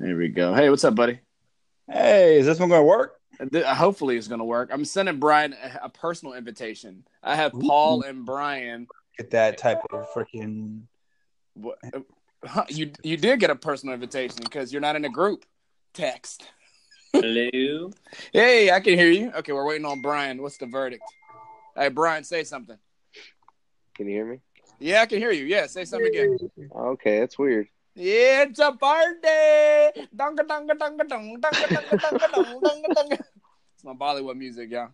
There we go. Hey, what's up, buddy? Hey, is this one going to work? Uh, Hopefully, it's going to work. I'm sending Brian a, a personal invitation. I have Paul and Brian. Get that type of freaking. What, uh, you you did get a personal invitation because you're not in a group text. Hello. Hey, I can hear you. Okay, we're waiting on Brian. What's the verdict? Hey, Brian, say something. Can you hear me? Yeah, I can hear you. Yeah, say something again. Okay, that's weird. It's a party. Dunga dunga dunga dung dunga dunga dunga dung dunga dunga. It's my Bollywood music, y'all.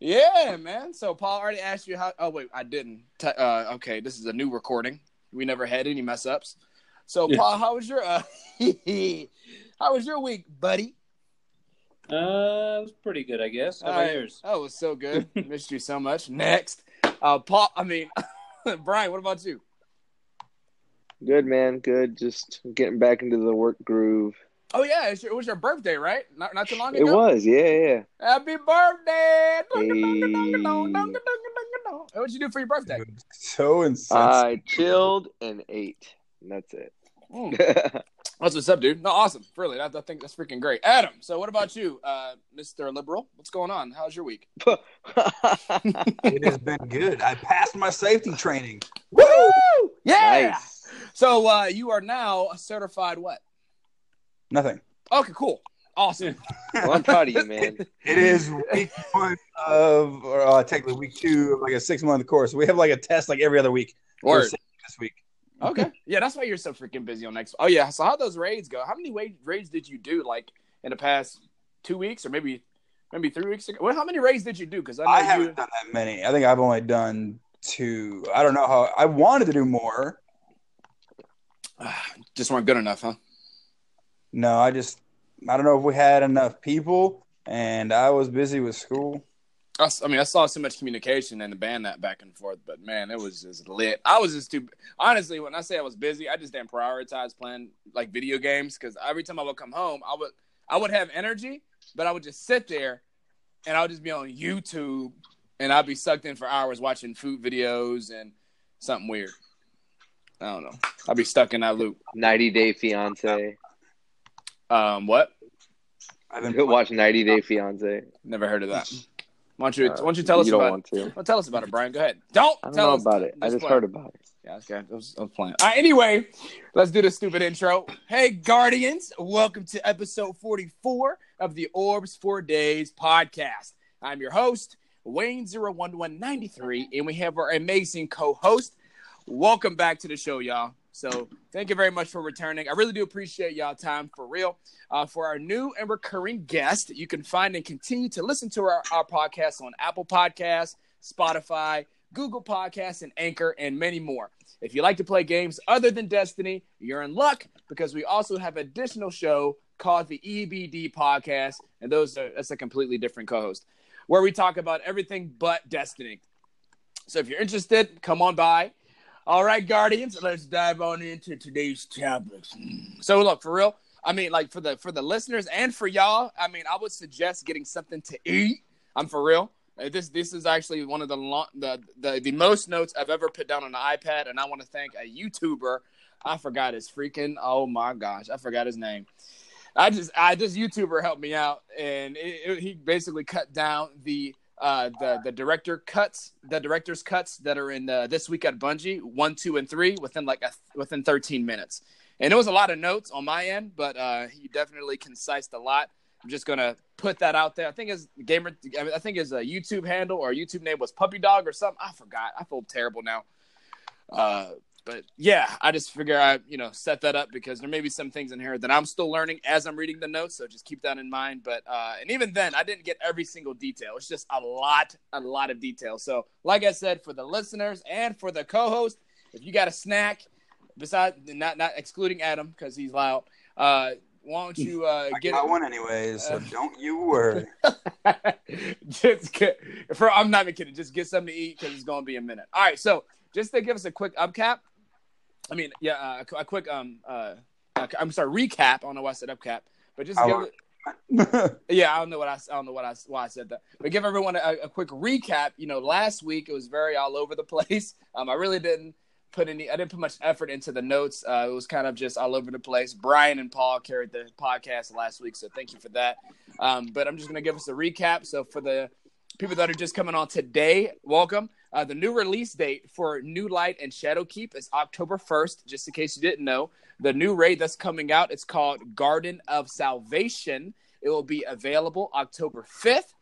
Yeah, man. So Paul already asked you how. Oh wait, I didn't. T- uh, okay, this is a new recording. We never had any mess ups. So Yeah. Paul, how was your uh, how was your week, buddy? Uh, it was pretty good, I guess. How about right. yours? That was so good. Missed you so much. Next, uh, Paul. I mean, Brian. What about you? Good man, good. Just getting back into the work groove. Oh yeah, it's your, it was your birthday, right? Not not too long ago. It was, yeah, yeah. Happy birthday! Hey. What'd you do for your birthday? So insensitive. I chilled and ate, and that's it. Mm. That's what's up, dude. No, awesome. Really, I, I think that's freaking great. Adam, so what about you, uh, Mr. Liberal? What's going on? How's your week? it has been good. I passed my safety training. Woo! Yeah. nice. So uh, you are now a certified what? Nothing. Okay, cool. Awesome. Well, I'm proud of you, man. It is week one of, or uh, technically week two of like a six month course. We have like a test like every other week. We're Word. sick this week. Okay. Yeah, that's why you're so freaking busy on next. Oh yeah. So how those raids go? How many wa- raids did you do like in the past two weeks or maybe maybe three weeks ago? Well, how many raids did you do? Because I know I you. haven't done that many. I think I've only done two. I don't know how. I wanted to do more. just weren't good enough, huh? No, I just I don't know if we had enough people, and I was busy with school. I mean, I saw so much communication and the band that back and forth, but man, it was just lit. I was just too honestly. When I say I was busy, I just didn't prioritize playing like video games because every time I would come home, I would I would have energy, but I would just sit there and I would just be on YouTube and I'd be sucked in for hours watching food videos and something weird. I don't know. I'd be stuck in that loop. 90 Day Fiance. Um, what? I've been Watch 90 Day Fiance. Never heard of that. Why don't you? Uh, why don't you tell us you don't about? want to. Well, tell us about it, Brian. Go ahead. Don't I don't tell know us about it. I just play. heard about it. Yeah, okay. I was, I was playing. All right, anyway, let's do the stupid intro. Hey, Guardians, welcome to episode 44 of the Orbs for Days podcast. I'm your host, Wayne01193, and we have our amazing co host. Welcome back to the show, y'all. So, thank you very much for returning. I really do appreciate y'all time for real. Uh, for our new and recurring guest, you can find and continue to listen to our, our podcast on Apple Podcasts, Spotify, Google Podcasts, and Anchor, and many more. If you like to play games other than Destiny, you're in luck because we also have additional show called the EBD Podcast, and those are that's a completely different co-host where we talk about everything but Destiny. So if you're interested, come on by. All right, Guardians, let's dive on into today's topics. So look, for real, I mean, like for the for the listeners and for y'all, I mean, I would suggest getting something to eat. I'm for real. Uh, This this is actually one of the long, the, the the most notes I've ever put down on the iPad, and I want to thank a YouTuber. I forgot his freaking oh my gosh, I forgot his name. I just I this YouTuber helped me out, and it, it- he basically cut down the uh the the director cuts the director's cuts that are in uh, this week at Bungie one two and three within like a, within 13 minutes, and it was a lot of notes on my end, but uh he definitely concised a lot. I'm just gonna put that out there. I think his gamer, I think his uh, YouTube handle or YouTube name was Puppy Dog or something. I forgot. I feel terrible now. Uh, but yeah, I just figure I, you know, set that up because there may be some things in here that I'm still learning as I'm reading the notes. So just keep that in mind. But uh, and even then, I didn't get every single detail. It's just a lot, a lot of detail. So like I said, for the listeners and for the co-host, if you got a snack, besides not not excluding Adam because he's loud, uh, why don't you uh, I get got one anyways, so Uh, don't you worry. just get, for I'm not even kidding. Just get something to eat because it's gonna be a minute. All right, so just to give us a quick upcap. I mean, yeah, uh, a quick um uh, uh, I'm sorry, recap. I don't know why I said upcap, but just give yeah, I don't know what I, I don't know what I why I said that, but give everyone a, a quick recap. You know, last week it was very all over the place. Um, I really didn't put any. I didn't put much effort into the notes. Uh, it was kind of just all over the place. Brian and Paul carried the podcast last week, so thank you for that. Um, but I'm just going to give us a recap. So for the people that are just coming on today, welcome. Uh, the new release date for New Light and Shadowkeep is October 1st. Just in case you didn't know, the new raid that's coming out it's called Garden of Salvation. It will be available October 5th.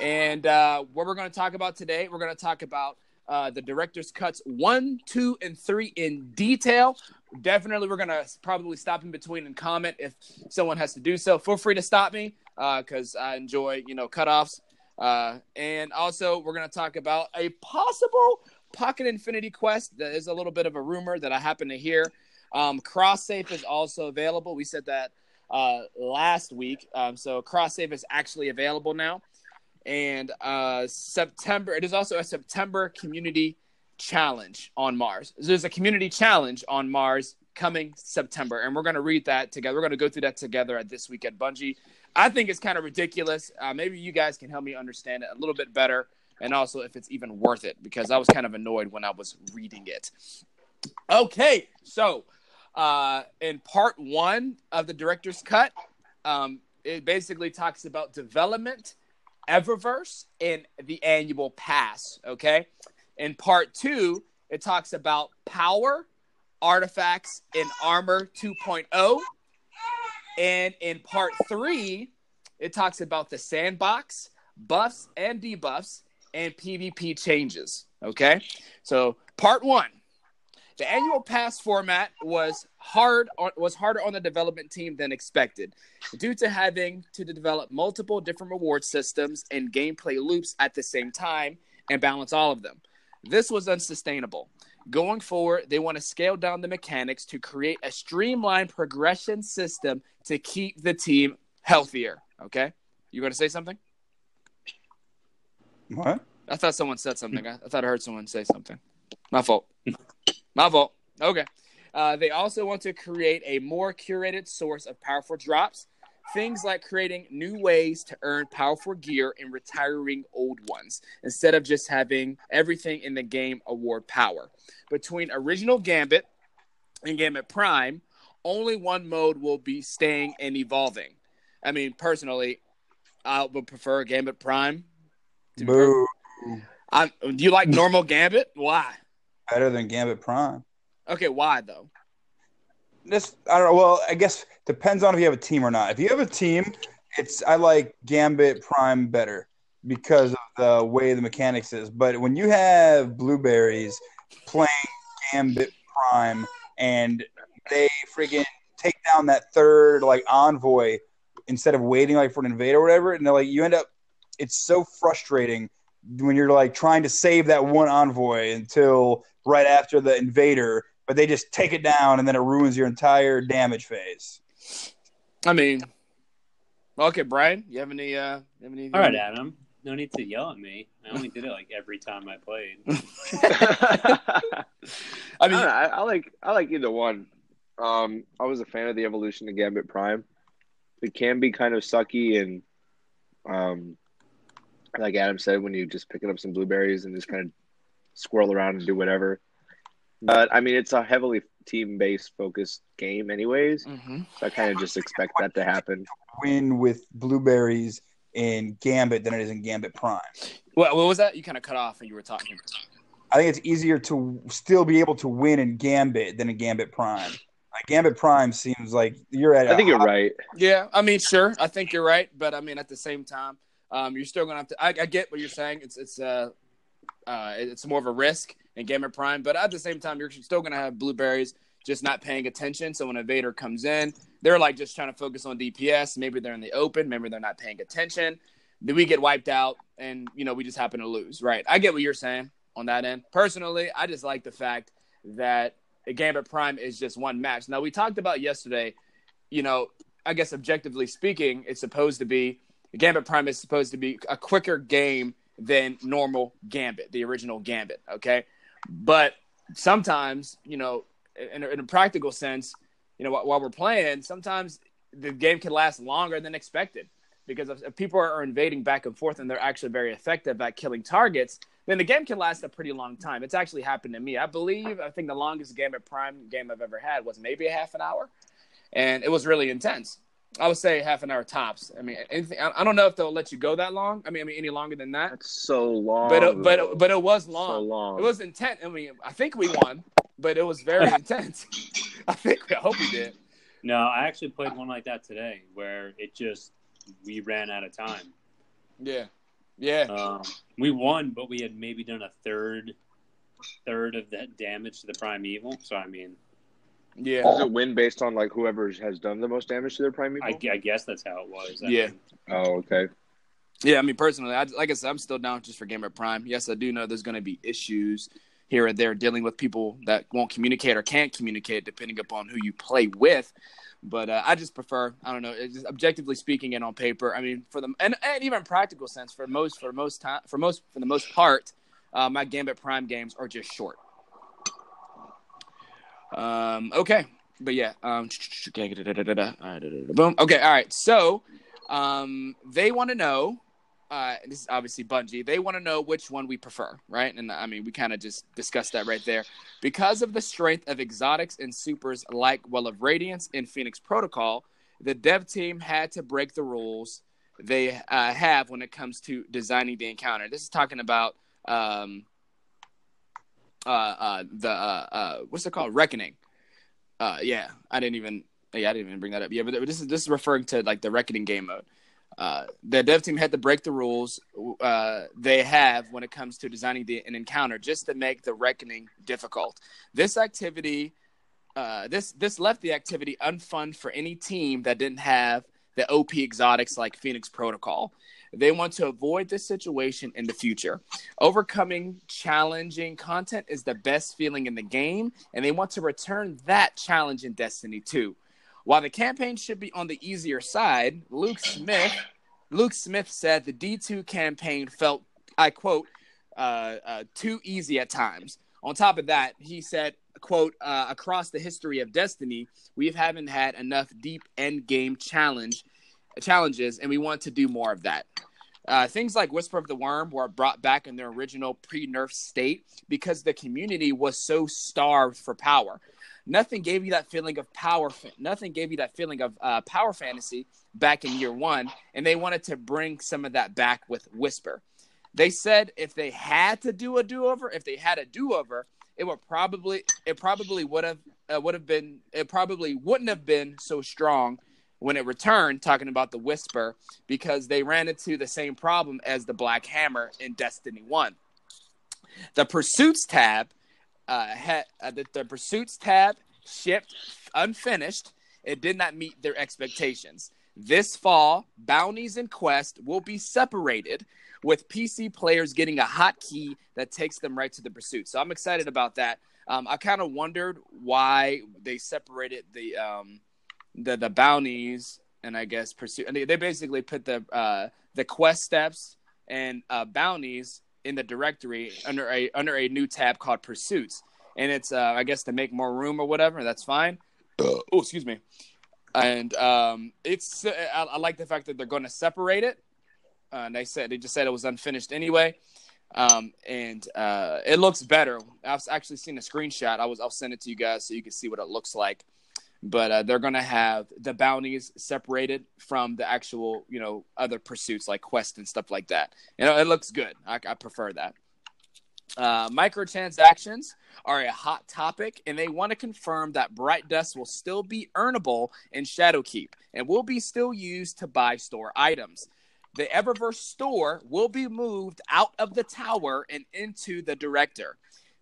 And uh, what we're going to talk about today, we're going to talk about uh, the director's cuts one, two, and three in detail. Definitely, we're going to probably stop in between and comment if someone has to do so. Feel free to stop me because I enjoy, you know, cutoffs. Uh, and also, we're going to talk about a possible Pocket Infinity quest. That is a little bit of a rumor that I happen to hear. Um, cross save is also available. We said that uh, last week. Um, so cross save is actually available now. And uh, September, it is also a September community challenge on Mars. There's a community challenge on Mars coming September, and we're going to read that together. We're going to go through that together at this week at Bungie. I think it's kind of ridiculous. Uh, maybe you guys can help me understand it a little bit better, and also if it's even worth it, because I was kind of annoyed when I was reading it. Okay, so uh, in part one of the director's cut, um, it basically talks about development, Eververse, and the annual pass. Okay, in part two, it talks about power, artifacts, in armor 2.0 and in part three, it talks about the sandbox, buffs and debuffs, and PvP changes. Okay. So part one, the annual pass format was hard on, was harder on the development team than expected due to having to develop multiple different reward systems and gameplay loops at the same time and balance all of them. This was unsustainable. Going forward, they want to scale down the mechanics to create a streamlined progression system to keep the team healthier. Okay, you going to say something? What? I thought someone said something. I, I thought I heard someone say something. My fault. My fault. Okay. Uh, they also want to create a more curated source of powerful drops. Things like creating new ways to earn powerful gear and retiring old ones instead of just having everything in the game award power. Between original Gambit and Gambit Prime, only one mode will be staying and evolving. I mean, personally, I would prefer Gambit Prime. Boo. I, do you like normal Gambit? Why? Better than Gambit Prime. Okay, why though? This I don't know. Well, I guess depends on if you have a team or not. If you have a team, it's I like Gambit Prime better because of the way the mechanics is. But when you have blueberries playing Gambit Prime and they freaking take down that third like envoy instead of waiting like for an invader or whatever, and they're like you end up it's so frustrating when you're like trying to save that one envoy until right after the invader, but they just take it down and then it ruins your entire damage phase. I mean, okay, Brian, you have any? Uh, you have any? All right, Adam. No need to yell at me. I only did it like every time I played. I I, mean, don't know, I, I like I like either one. Um, I was a fan of the evolution of Gambit Prime. It can be kind of sucky and, um, like Adam said, when you just picking up some blueberries and just kind of squirrel around and do whatever. But I mean, it's a heavily team-based focused game, anyways. mhm. So I kind of just expect that to happen. Win with blueberries in Gambit than it is in Gambit Prime. what, what was that? You kind of cut off when you were talking. I think it's easier to still be able to win in Gambit than in Gambit Prime. Like Gambit Prime seems like you're at. I think you're right. Yeah, I mean, sure, I think you're right, but I mean, at the same time, um, you're still gonna have to. I, I get what you're saying. It's it's uh, uh, it's more of a risk in Gambit Prime, but at the same time, you're still gonna have blueberries just not paying attention. So when a Vader comes in, they're like just trying to focus on DPS. Maybe they're in the open. Maybe they're not paying attention. Then we get wiped out, and you know we just happen to lose. Right? I get what you're saying on that end. Personally, I just like the fact that Gambit Prime is just one match. Now we talked about yesterday. You know, I guess objectively speaking, it's supposed to be Gambit Prime is supposed to be a quicker game than normal Gambit, the original Gambit. Okay, but sometimes, you know, in a, in a practical sense, you know, while, while we're playing, sometimes the game can last longer than expected because if, if people are invading back and forth and they're actually very effective at killing targets, then the game can last a pretty long time. It's actually happened to me. I believe I think the longest game at Prime game I've ever had was maybe a half an hour, and it was really intense. I would say half an hour tops. I mean, anything, I don't know if they'll let you go that long. I mean, I mean any longer than that. That's so long. But it, but it, but it was long. So long. It was intense. I mean, I think we won, but it was very intense. I think I hope we did. No, I actually played one like that today where it just we ran out of time. Yeah, yeah. Um, we won, but we had maybe done a third third of that damage to the primeval. So I mean, yeah. Does it win based on like whoever has done the most damage to their primeval? I, I guess that's how it was. I Yeah. mean, oh, okay. Yeah, I mean, personally, I, like I said, I'm still down just for Gambit Prime. Yes, I do know there's going to be issues here and there dealing with people that won't communicate or can't communicate, depending upon who you play with. But uh, I just prefer, I don't know, just objectively speaking, and on paper, I mean, for the and, and even practical sense, for most for most time for most for the most part, uh, my Gambit Prime games are just short. Um, okay, but yeah, um, boom. Okay, all right. So, um, they want to know. Uh, this is obviously Bungie. They want to know which one we prefer, right? And I mean, we kind of just discussed that right there. Because of the strength of exotics and supers like Well of Radiance and Phoenix Protocol, the dev team had to break the rules they uh, have when it comes to designing the encounter. This is talking about um, uh, uh, the uh, uh, what's it called? Reckoning. Uh, yeah, I didn't even yeah I didn't even bring that up. Yeah, but this is this is referring to like the Reckoning game mode. Uh, the dev team had to break the rules uh, they have when it comes to designing the, an encounter just to make the reckoning difficult. This activity, uh, this this left the activity unfun for any team that didn't have the OP exotics like Phoenix Protocol. They want to avoid this situation in the future. Overcoming challenging content is the best feeling in the game, and they want to return that challenge in Destiny 2. While the campaign should be on the easier side, Luke Smith, Luke Smith said the D2 campaign felt, I quote, uh, uh, too easy at times. On top of that, he said, quote, uh, across the history of Destiny, we haven't had enough deep end game challenge challenges, and we want to do more of that. Uh, things like Whisper of the Worm were brought back in their original pre-nerf state because the community was so starved for power. Nothing gave you that feeling of power. Nothing gave you that feeling of uh, power fantasy back in year one, and they wanted to bring some of that back with Whisper. They said if they had to do a do-over, if they had a do-over, it would probably it probably would have uh, would have been it probably wouldn't have been so strong when it returned talking about the whisper because they ran into the same problem as the black hammer in destiny 1 the pursuits tab uh, had uh, the, the pursuits tab shipped unfinished. It did not meet their expectations. This fall bounties and quests will be separated with pc players getting a hotkey that takes them right to the pursuit. So i'm excited about that. Um, i kind of wondered why they separated the um, the the bounties and I guess pursue. And they, they basically put the uh, the quest steps and uh, bounties in the directory under a under a new tab called pursuits, and it's uh, I guess to make more room or whatever. That's fine. oh, excuse me. And um, it's I, I like the fact that they're going to separate it. Uh, and they said they just said it was unfinished anyway. Um, and uh, it looks better. I've actually seen a screenshot. I was I'll send it to you guys so you can see what it looks like but uh, they're going to have the bounties separated from the actual you know other pursuits like quest and stuff like that. You know it looks good. I, I prefer that. Uh, microtransactions are a hot topic and they want to confirm that bright dust will still be earnable in shadowkeep and will be still used to buy store items. The eververse store will be moved out of the tower and into the director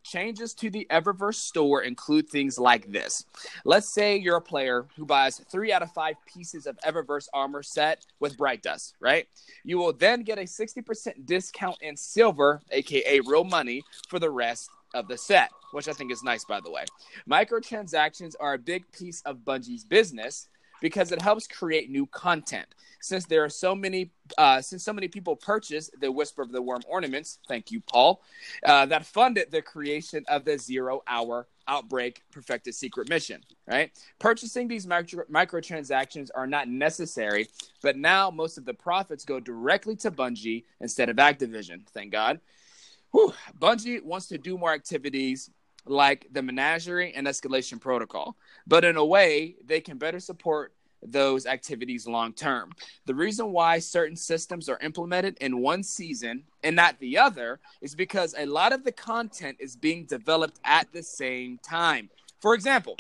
Changes to the Eververse store include things like this. Let's say you're a player who buys three out of five pieces of Eververse armor set with Bright Dust, right? You will then get a 60% discount in silver, aka real money, for the rest of the set, which I think is nice, by the way. Microtransactions are a big piece of Bungie's business because it helps create new content. Since there are so many, uh, since so many people purchase the Whisper of the Worm ornaments, thank you, Paul, uh, that funded the creation of the Zero Hour Outbreak Perfected Secret Mission. Right, purchasing these micro- microtransactions are not necessary, but now most of the profits go directly to Bungie instead of Activision. Thank God. Whew, Bungie wants to do more activities like the Menagerie and Escalation Protocol, but in a way, they can better support those activities long term. The reason why certain systems are implemented in one season and not the other is because a lot of the content is being developed at the same time. For example,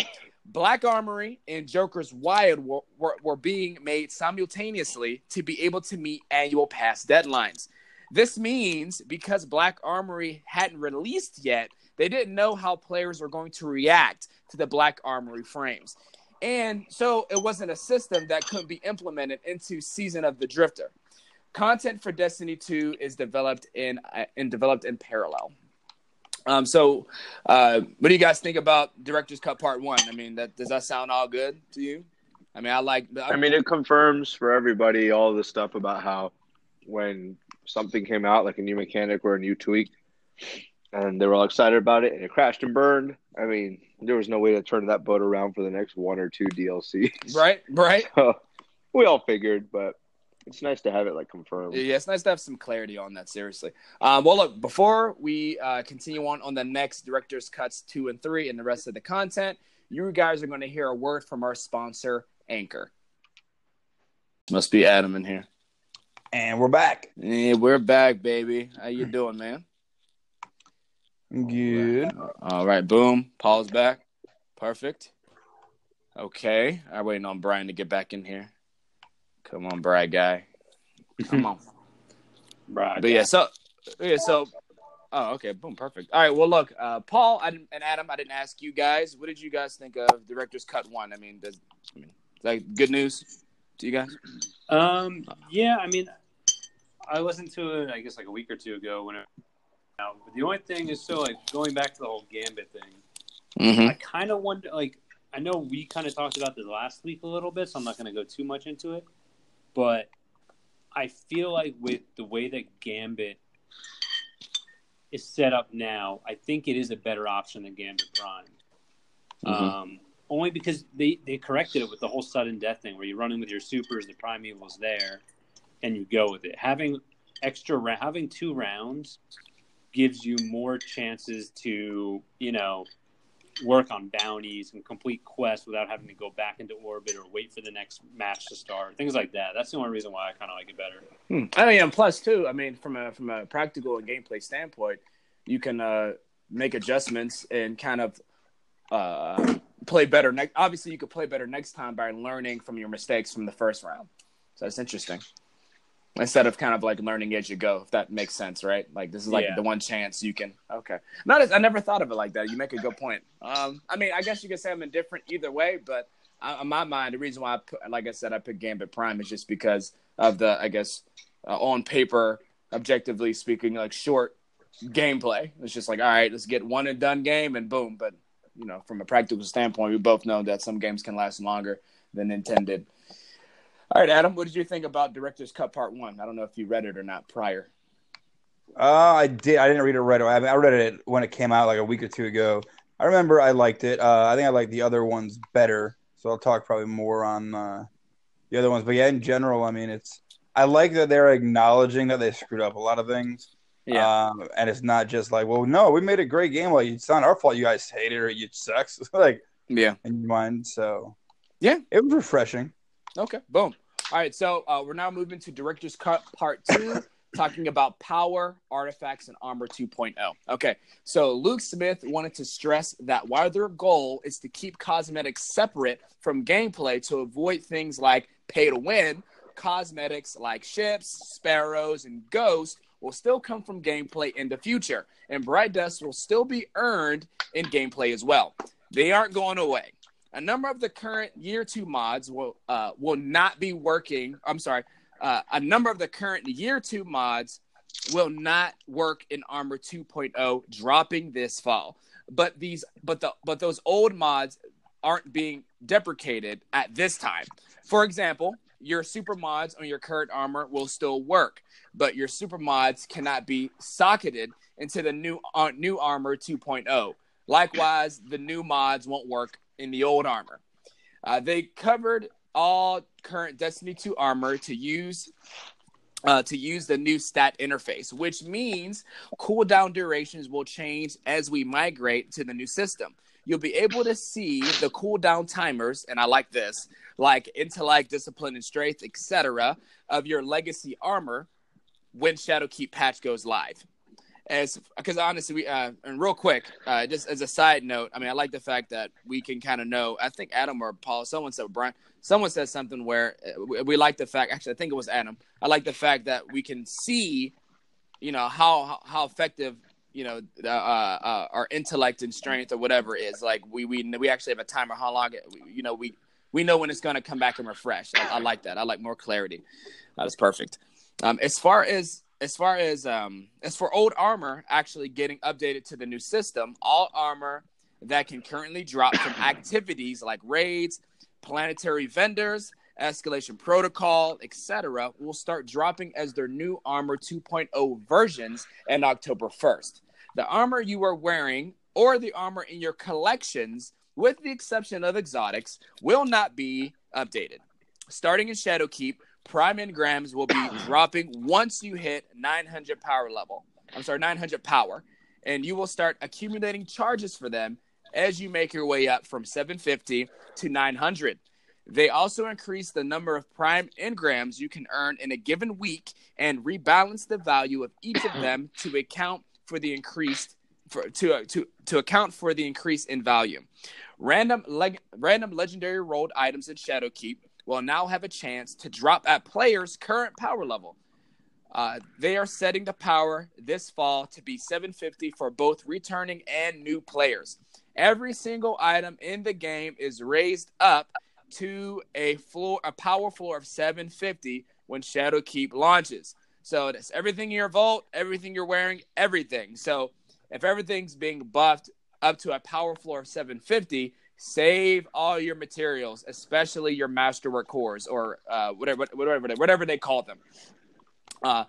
Black Armory and Joker's Wild were, were, were being made simultaneously to be able to meet annual pass deadlines. This means because Black Armory hadn't released yet, they didn't know how players were going to react to the Black Armory frames. And so it wasn't a system that couldn't be implemented into Season of the Drifter. Content for Destiny 2 is developed in uh, and developed in parallel. Um, so, uh, what do you guys think about Director's Cut Part One? I mean, that does that sound all good to you? I mean, I like. I mean, it confirms for everybody all the stuff about how when something came out, like a new mechanic or a new tweak, and they were all excited about it, and it crashed and burned. I mean, there was no way to turn that boat around for the next one or two DLCs. Right, right. So, we all figured, but it's nice to have it like confirmed. Yeah, it's nice to have some clarity on that. Seriously. Um, well, look, before we uh, continue on on the next director's cuts two and three and the rest of the content, you guys are going to hear a word from our sponsor, Anchor. Must be Adam in here. And we're back. Yeah, we're back, baby. How you doing, man? Good. All right, boom. Paul's back. Perfect. Okay. I'm waiting on Brian to get back in here. Come on, Brad guy. Come on. Right. But yeah, so yeah, so oh, okay, boom, perfect. All right, well, look, uh, Paul I didn't, and Adam, I didn't ask you guys. What did you guys think of Director's Cut One? I mean, does I mean, is that good news to you guys? Um. Yeah. I mean, I listened to it. I guess like a week or two ago when it. Out. But the only thing is, so like going back to the whole Gambit thing, Mm-hmm. I kind of wonder. Like, I know we kind of talked about this last week a little bit, so I'm not going to go too much into it. But I feel like with the way that Gambit is set up now, I think it is a better option than Gambit Prime. Mhm. Um, only because they, they corrected it with the whole sudden death thing, where you're running with your supers, the Primeval's there, and you go with it. Having extra, ra- having two rounds gives you more chances to, you know, work on bounties and complete quests without having to go back into orbit or wait for the next match to start. Things like that. That's the only reason why I kind of like it better. Hmm. I mean, and plus too, I mean, from a from a practical and gameplay standpoint, you can uh, make adjustments and kind of uh, play better. Ne- Obviously, you could play better next time by learning from your mistakes from the first round. So that's interesting. Instead of kind of like learning as you go, if that makes sense, right? Like this is like Yeah. the one chance you can. Okay, not as I never thought of it like that. You make a good point. Um, I mean, I guess you could say I'm indifferent either way, but I, in my mind, the reason why I put, like I said, I picked Gambit Prime is just because of the, I guess, uh, on paper, objectively speaking, like short gameplay. It's just like, all right, let's get one and done game and boom. But you know, from a practical standpoint, we both know that some games can last longer than intended. All right, Adam, what did you think about Director's Cut Part One? I don't know if you read it or not prior. Uh, I did. I didn't read it right away. I, mean, I read it when it came out like a week or two ago. I remember I liked it. Uh, I think I liked the other ones better. So I'll talk probably more on uh, the other ones. But yeah, in general, I mean, it's. I like that they're acknowledging that they screwed up a lot of things. Um, and it's not just like, well, no, we made a great game. Like it's not our fault. You guys hate it or it sucks. like yeah. in your mind. So Yeah. it was refreshing. Okay, boom. All right, so uh, we're now moving to Director's Cut Part 2, talking about power, artifacts, and armor 2.0. Okay, so Luke Smith wanted to stress that while their goal is to keep cosmetics separate from gameplay to avoid things like pay to win, cosmetics like ships, sparrows, and ghosts will still come from gameplay in the future, and Bright Dust will still be earned in gameplay as well. They aren't going away a number of the current year two mods will uh, will not be working. I'm sorry, uh, a number of the current year two mods will not work in Armor 2.0, dropping this fall. But these, but the, but those old mods aren't being deprecated at this time. For example, your super mods on your current armor will still work, but your super mods cannot be socketed into the new uh, new armor 2.0. Likewise, the new mods won't work in the old armor. Uh, they covered all current Destiny 2 armor to use uh, to use the new stat interface, which means cooldown durations will change as we migrate to the new system. You'll be able to see the cooldown timers, and I like this, like intellect, discipline, and strength, etc., of your legacy armor when Shadowkeep patch goes live. As because honestly, we uh, and real quick, uh, just as a side note, I mean, I like the fact that we can kind of know. I think Adam or Paul, someone said Brian, someone said something where uh, we, we like the fact. Actually, I think it was Adam. I like the fact that we can see, you know, how how effective you know uh, uh, our intellect and strength or whatever is. Like we we we actually have a timer how long it, you know we we know when it's going to come back and refresh. I, I, like that. I like more clarity. That is perfect. Um, as far as as far as um, as for old armor actually getting updated to the new system, all armor that can currently drop from activities like raids, planetary vendors, escalation protocol, etc., will start dropping as their new armor 2.0 versions in October 1st. The armor you are wearing or the armor in your collections, with the exception of exotics, will not be updated. Starting in Shadowkeep, prime engrams will be dropping once you hit 900 power level. I'm sorry, 900 power, and you will start accumulating charges for them as you make your way up from 750 to 900. They also increase the number of prime engrams you can earn in a given week and rebalance the value of each of them to account for the increased for, to, uh, to, to account for the increase in value. Random leg, random legendary rolled items in Shadowkeep will now have a chance to drop at players' current power level. Uh, they are setting the power this fall to be 750 for both returning and new players. Every single item in the game is raised up to a floor, a power floor of 750 when Shadowkeep launches. So that's everything in your vault, everything you're wearing, everything. So if everything's being buffed up to a power floor of 750, save all your materials, especially your masterwork cores or uh, whatever, whatever, whatever they call them. Uh,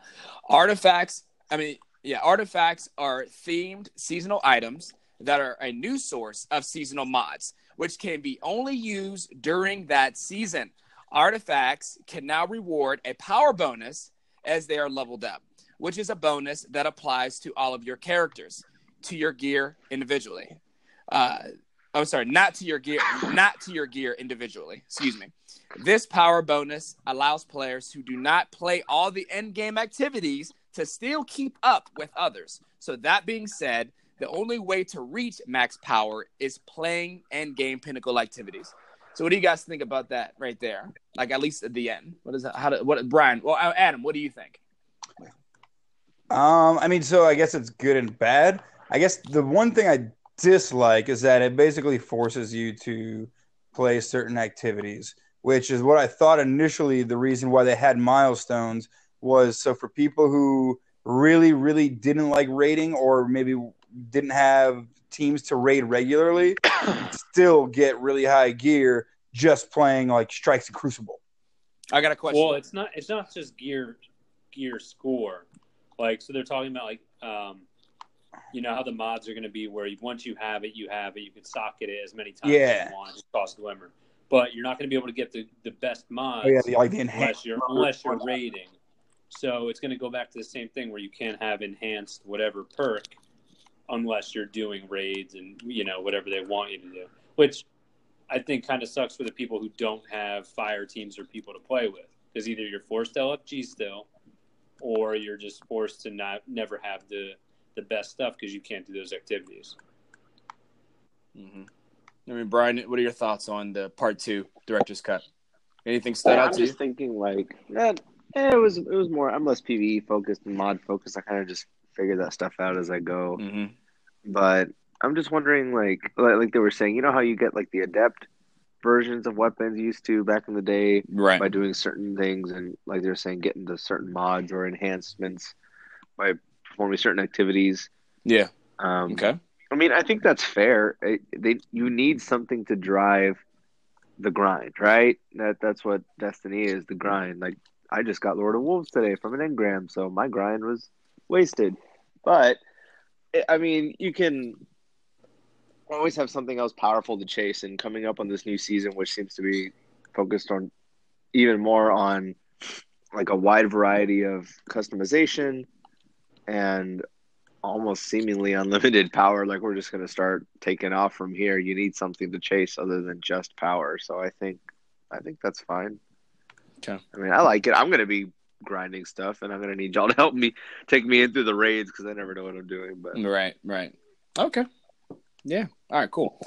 artifacts. I mean, yeah, artifacts are themed seasonal items that are a new source of seasonal mods, which can be only used during that season. Artifacts can now reward a power bonus as they are leveled up, which is a bonus that applies to all of your characters, to your gear individually. Uh, I'm sorry, not to your gear, not to your gear individually. Excuse me. This power bonus allows players who do not play all the end game activities to still keep up with others. So that being said, the only way to reach max power is playing end game pinnacle activities. So what do you guys think about that right there? Like at least at the end. What is that? How do what Brian? Well, uh, Adam, what do you think? Um, I mean, so I guess it's good and bad. I guess the one thing I dislike is that it basically forces you to play certain activities, which is what I thought initially the reason why they had milestones was so for people who really, really didn't like raiding or maybe didn't have teams to raid regularly, still get really high gear just playing like Strikes and Crucible. I got a question. Well, it's not it's not just gear gear score. Like so they're talking about like um you know how the mods are going to be where once you have it, you have it. You can socket it as many times yeah. as you want. It costs glimmer, but you're not going to be able to get the, the best mods oh, yeah, the, like the unless you're unless you're raiding. So it's going to go back to the same thing where you can't have enhanced whatever perk unless you're doing raids and you know whatever they want you to do, which I think kind of sucks for the people who don't have fire teams or people to play with because either you're forced to LFG still, or you're just forced to not never have the the best stuff because you can't do those activities. Mm-hmm. I mean, Brian, what are your thoughts on the part two director's cut? Anything stood yeah, out I'm to just you? thinking like that. Eh, it was it was more. I'm less PVE focused and mod focused. I kind of just figure that stuff out as I go. Mm-hmm. But I'm just wondering, like, like like they were saying, you know how you get like the adept versions of weapons used to back in the day Right. by doing certain things, and like they were saying, getting to certain mods or enhancements by performing certain activities. Yeah. Um, Okay. I mean, I think that's fair. It, they you need something to drive the grind, right? That that's what Destiny is, the grind. Like I just got Lord of Wolves today from an engram, so my grind was wasted. But I mean, you can always have something else powerful to chase, and coming up on this new season, which seems to be focused on even more on like a wide variety of customization and almost seemingly unlimited power. Like we're just going to start taking off from here. You need something to chase other than just power. So I think, I think that's fine. Okay. I mean, I like it. I'm going to be grinding stuff, and I'm going to need y'all to help me take me in through the raids because I never know what I'm doing. But Right, right. Okay. Yeah. All right, cool.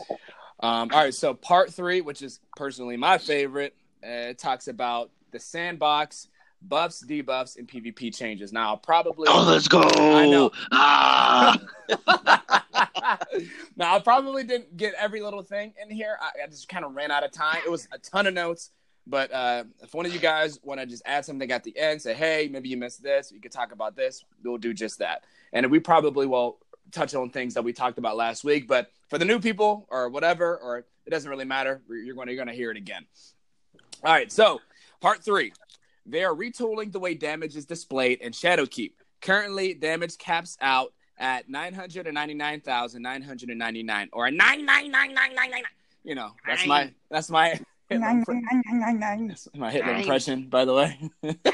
Um, all right, so part three, which is personally my favorite, uh, it talks about the sandbox, buffs, debuffs, and PvP changes. Now, I'll probably. oh, let's go! I know. Ah! now, I probably didn't get every little thing in here. I, I just kind of ran out of time. It was a ton of notes. But uh, if one of you guys want to just add something at the end, say, hey, maybe you missed this, you could talk about this, we'll do just that. And we probably will touch on things that we talked about last week. But for the new people or whatever, or it doesn't really matter, you're going to, you're going to hear it again. All right, so part three. They are retooling the way damage is displayed in Shadowkeep. Currently, damage caps out at 999,999 or 9999999. You know, that's my that's my Hitler, impre- that's my Hitler impression, by the way.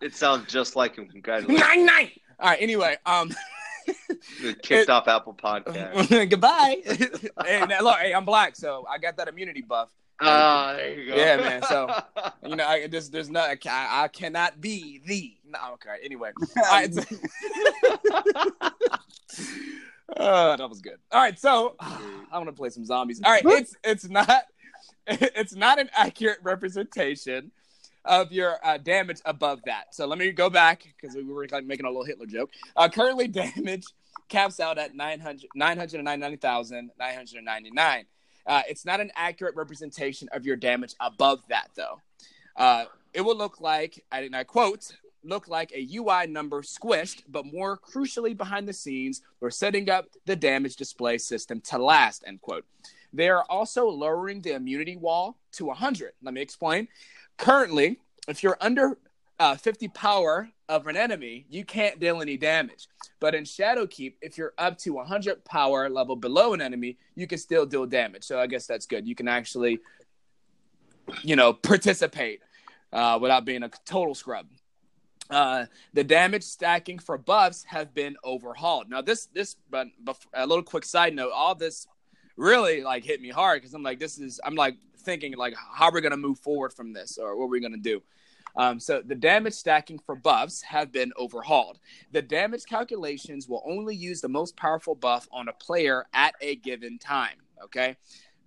It sounds just like him. Congratulations. nine nine. All right. Anyway, um, Kicked It- off Apple Podcast. goodbye. hey, now, look, hey, I'm black, so I got that immunity buff. Ah, there you go. Yeah, man, so- You know, I, there's there's no, I, I cannot be the. No, okay. Anyway, All right, so- oh, that was good. All right, so I want to play some zombies. All right, it's it's not it's not an accurate representation of your uh, damage above that. So let me go back because we were like making a little Hitler joke. Uh, currently, damage caps out at 900 999,999. Uh, it's not an accurate representation of your damage above that, though. Uh, it will look like, and I quote, look like a UI number squished, but more crucially behind the scenes, we're setting up the damage display system to last, end quote. They are also lowering the immunity wall to 100. Let me explain. Currently, if you're under uh, 50 power of an enemy, you can't deal any damage. But in Shadowkeep, if you're up to 100 power level below an enemy, you can still deal damage. So I guess that's good. You can actually, you know, participate uh, without being a total scrub. Uh, the damage stacking for buffs have been overhauled. Now, this this but, a little quick side note, all this really like hit me hard because I'm like, this is I'm like thinking like how are we gonna move forward from this or what are we gonna do? Um, so the damage stacking for buffs have been overhauled. The damage calculations will only use the most powerful buff on a player at a given time. Okay,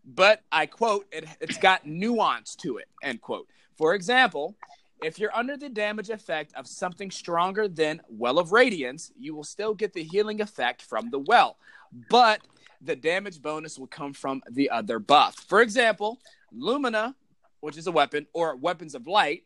but I quote, it, it's got nuance to it. End quote. For example, if you're under the damage effect of something stronger than Well of Radiance, you will still get the healing effect from the well, but the damage bonus will come from the other buff. For example, Lumina, which is a weapon, or Weapons of Light.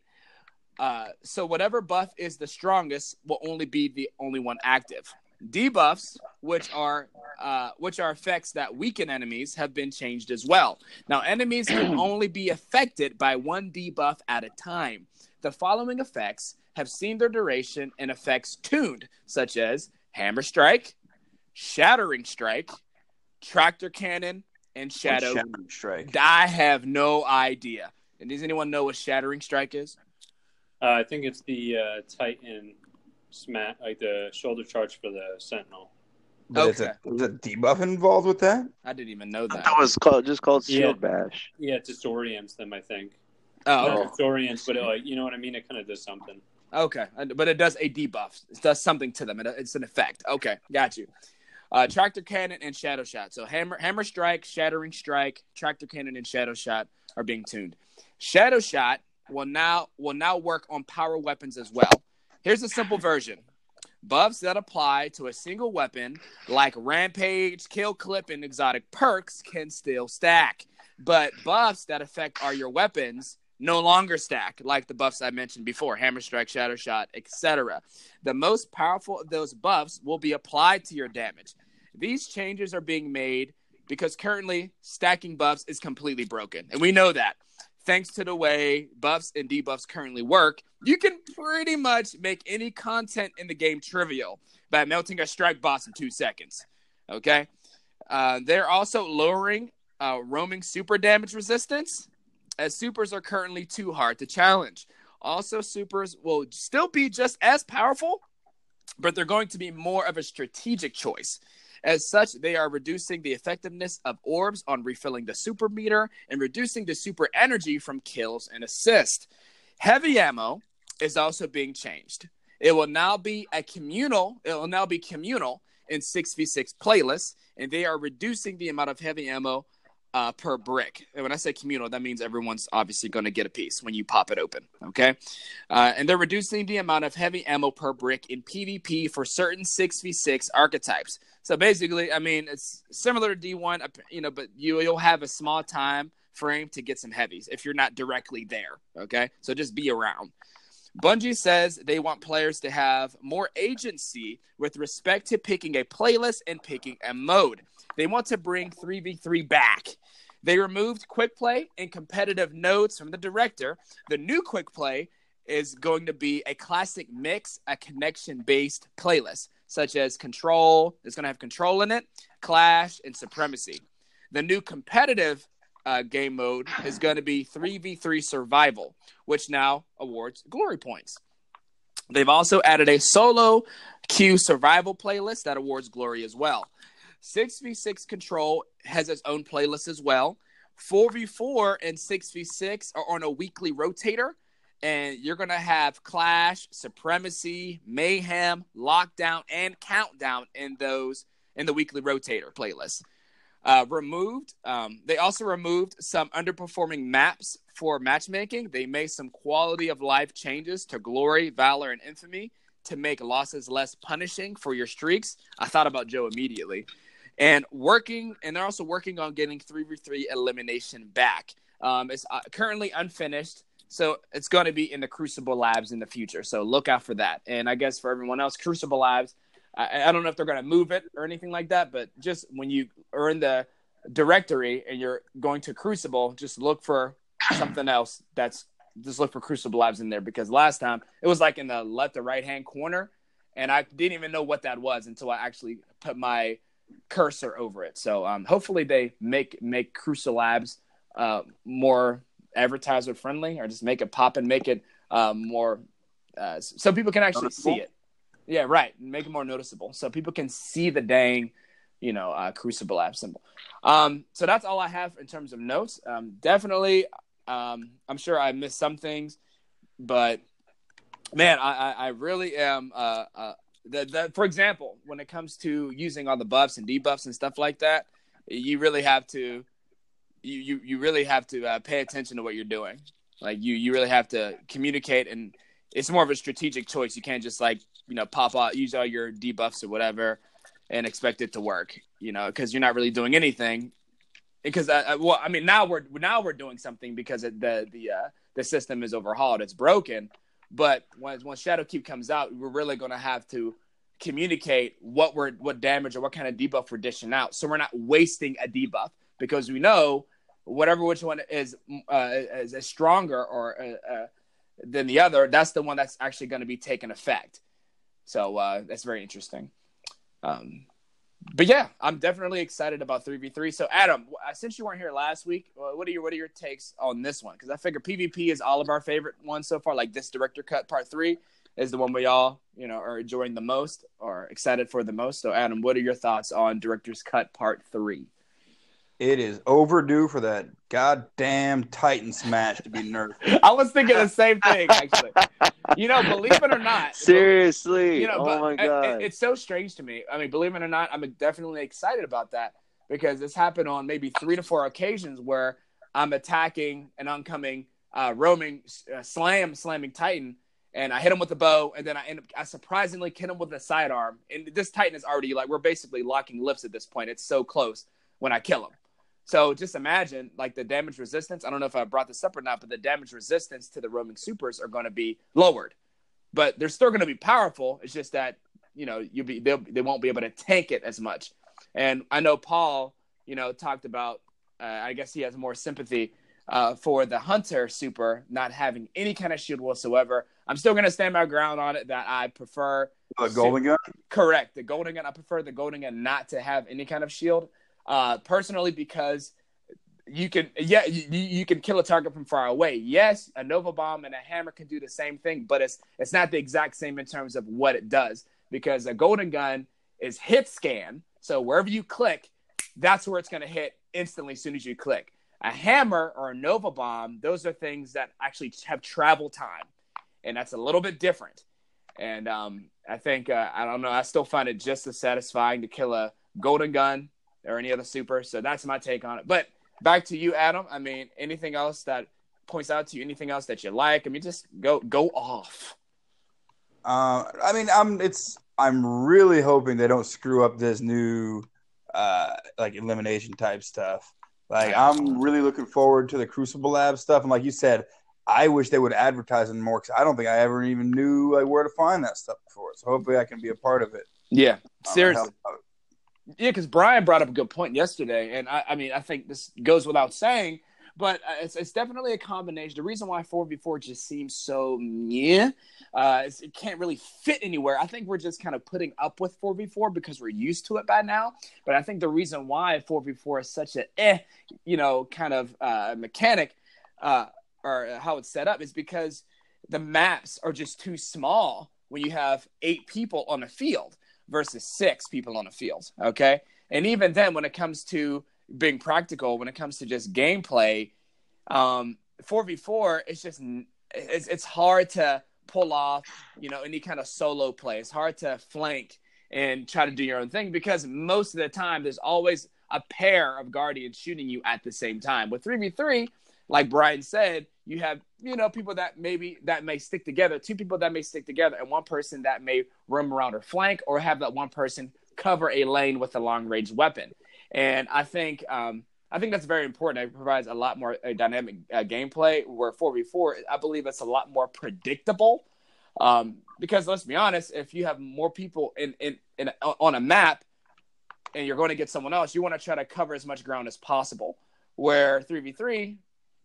Uh, so whatever buff is the strongest will only be the only one active. Debuffs, which are uh, which are effects that weaken enemies, have been changed as well. Now, enemies can only be affected by one debuff at a time. The following effects have seen their duration and effects tuned, such as Hammer Strike, Shattering Strike, Tractor Cannon, and Shadow. Strike. I have no idea. And does anyone know what Shattering Strike is? Uh, I think it's the uh, Titan smack, like the shoulder charge for the Sentinel. But it's a, was a debuff involved with that? I didn't even know I that. it was called just called Shield Yeah. Bash. Yeah, it disorients them. I think. Oh, okay. Not disorients, but it, like you know what I mean. It kind of does something. Okay, but it does a debuff. It does something to them. It- It's an effect. Okay, got you. Uh, tractor cannon and shadow shot. So hammer, hammer strike, shattering strike, tractor cannon, and shadow shot are being tuned. Shadow shot will now will now work on power weapons as well. Here's a simple version. Buffs that apply to a single weapon, like Rampage, Kill Clip, and exotic perks, can still stack. But buffs that affect are your weapons no longer stack, like the buffs I mentioned before Hammer Strike, Shatter Shot, etc. The most powerful of those buffs will be applied to your damage. These changes are being made because currently stacking buffs is completely broken. And we know that. Thanks to the way buffs and debuffs currently work, you can pretty much make any content in the game trivial by melting a strike boss in two seconds. Okay? Uh, they're also lowering uh, roaming super damage resistance, as supers are currently too hard to challenge. Also, supers will still be just as powerful, but they're going to be more of a strategic choice. As such, they are reducing the effectiveness of orbs on refilling the super meter and reducing the super energy from kills and assists. Heavy ammo is also being changed. It will now be a communal, it will now be communal in 6v6 playlists, and they are reducing the amount of heavy ammo uh, per brick. And when I say communal, that means everyone's obviously going to get a piece when you pop it open. Okay. Uh, and they're reducing the amount of heavy ammo per brick in PvP for certain 6v6 archetypes. So basically, I mean, it's similar to D1, you know, but you, you'll have a small time frame to get some heavies if you're not directly there. Okay. So just be around. Bungie says they want players to have more agency with respect to picking a playlist and picking a mode. They want to bring 3v3 back. They removed quick play and competitive notes from the director. The new quick play is going to be a classic mix, a connection based playlist, such as Control, it's going to have Control in it, Clash, and Supremacy. The new competitive uh, game mode is going to be 3v3 survival, which now awards glory points. They've also added a solo queue survival playlist that awards glory as well. 6v6 control has its own playlist as well. 4v4 and 6v6 are on a weekly rotator, and you're going to have Clash, Supremacy, Mayhem, Lockdown, and Countdown in those in the weekly rotator playlist uh, removed. Um, they also removed some underperforming maps for matchmaking. They made some quality of life changes to Glory, Valor, and Infamy to make losses less punishing for your streaks. I thought about Joe immediately. And working, and they're also working on getting 3v3 elimination back. Um, it's uh, currently unfinished, so it's going to be in the Crucible Labs in the future. So look out for that. And I guess for everyone else, Crucible Labs I, I don't know if they're going to move it or anything like that, but just when you are in the directory and you're going to Crucible, just look for something else that's just look for Crucible Labs in there because last time it was like in the left or right hand corner, and I didn't even know what that was until I actually put my cursor over it. So um, hopefully they make make Crucible Labs uh, more advertiser friendly, or just make it pop and make it um, more uh, so people can actually see it. Yeah, right. Make it more noticeable so people can see the dang, you know, uh, Crucible app symbol. Um, so that's all I have in terms of notes. Um, definitely, um, I'm sure I missed some things, but man, I, I, I really am. Uh, uh, the, the, for example, when it comes to using all the buffs and debuffs and stuff like that, you really have to, you you, you really have to uh, pay attention to what you're doing. Like you you really have to communicate and it's more of a strategic choice. You can't just like you know pop out use all your debuffs or whatever and expect it to work. You know because you're not really doing anything. Because uh, uh, well, I mean now we're now we're doing something because it, the the uh, the system is overhauled. It's broken. But when when Shadowkeep comes out, we're really going to have to communicate what we're what damage or what kind of debuff we're dishing out, so we're not wasting a debuff because we know whatever which one is uh, is, is stronger or uh, uh, than the other, that's the one that's actually going to be taking effect. So uh, that's very interesting. Um, but yeah, I'm definitely excited about 3v3. So Adam, uh, since you weren't here last week, uh, what are your what are your takes on this one? Because I figure PvP is all of our favorite ones so far. Like this director cut part three is the one we all you know are enjoying the most or excited for the most. So Adam, what are your thoughts on director's cut part three? It is overdue for that goddamn Titan smash to be nerfed. I was thinking the same thing, actually. You know, believe it or not. Seriously. You know, oh my god. It, it's so strange to me. I mean, believe it or not, I'm definitely excited about that because this happened on maybe three to four occasions where I'm attacking an oncoming uh, roaming uh, slam slamming Titan and I hit him with the bow, and then I end up I surprisingly hit him with a sidearm. And this Titan is already like we're basically locking lips at this point. It's so close when I kill him. So just imagine like the damage resistance. I don't know if I brought this up or not, but the damage resistance to the roaming supers are going to be lowered, but they're still going to be powerful. It's just that you know you be they won't be able to tank it as much. And I know Paul, you know, talked about. Uh, I guess he has more sympathy uh, for the hunter super not having any kind of shield whatsoever. I'm still going to stand my ground on it that I prefer the golden gun. Correct, the golden gun. I prefer the golden gun not to have any kind of shield uh, personally because you can yeah you, you can kill a target from far away. Yes, a nova bomb and a hammer can do the same thing, but it's it's not the exact same in terms of what it does because a golden gun is hit scan. So wherever you click, that's where it's going to hit instantly as soon as you click. A hammer or a nova bomb, those are things that actually have travel time, and that's a little bit different. And um, I think uh, I don't know. I still find it just as satisfying to kill a golden gun or any other super. So that's my take on it. But back to you, Adam. I mean, anything else that points out to you? Anything else that you like? I mean, just go go off. Uh, I mean, I'm it's I'm really hoping they don't screw up this new uh, like elimination type stuff. Like I'm really looking forward to the Crucible Lab stuff, and like you said, I wish they would advertise it more because I don't think I ever even knew like where to find that stuff before. So hopefully, I can be a part of it. Yeah, Um, seriously. help- Yeah, because Brian brought up a good point yesterday, and I, I mean, I think this goes without saying, but uh, it's, it's definitely a combination. The reason why four v four just seems so yeah, uh, it can't really fit anywhere. I think we're just kind of putting up with four v four because we're used to it by now. But I think the reason why four v four is such a eh, you know, kind of uh, mechanic, uh, or how it's set up is because the maps are just too small when you have eight people on a field versus six people on a field. Okay. And even then, when it comes to being practical, when it comes to just gameplay, um, 4v4, it's just, it's, it's hard to pull off, you know, any kind of solo play. It's hard to flank and try to do your own thing because most of the time there's always a pair of guardians shooting you at the same time. With 3v3, like Brian said, you have you know people that maybe that may stick together, two people that may stick together, and one person that may roam around or flank, or have that one person cover a lane with a long range weapon. And I think um, I think that's very important. It provides a lot more uh, dynamic uh, gameplay. Where four v four, I believe it's a lot more predictable. Um, because let's be honest, if you have more people in, in, in on a map, and you're going to get someone else, you want to try to cover as much ground as possible. Where three v three,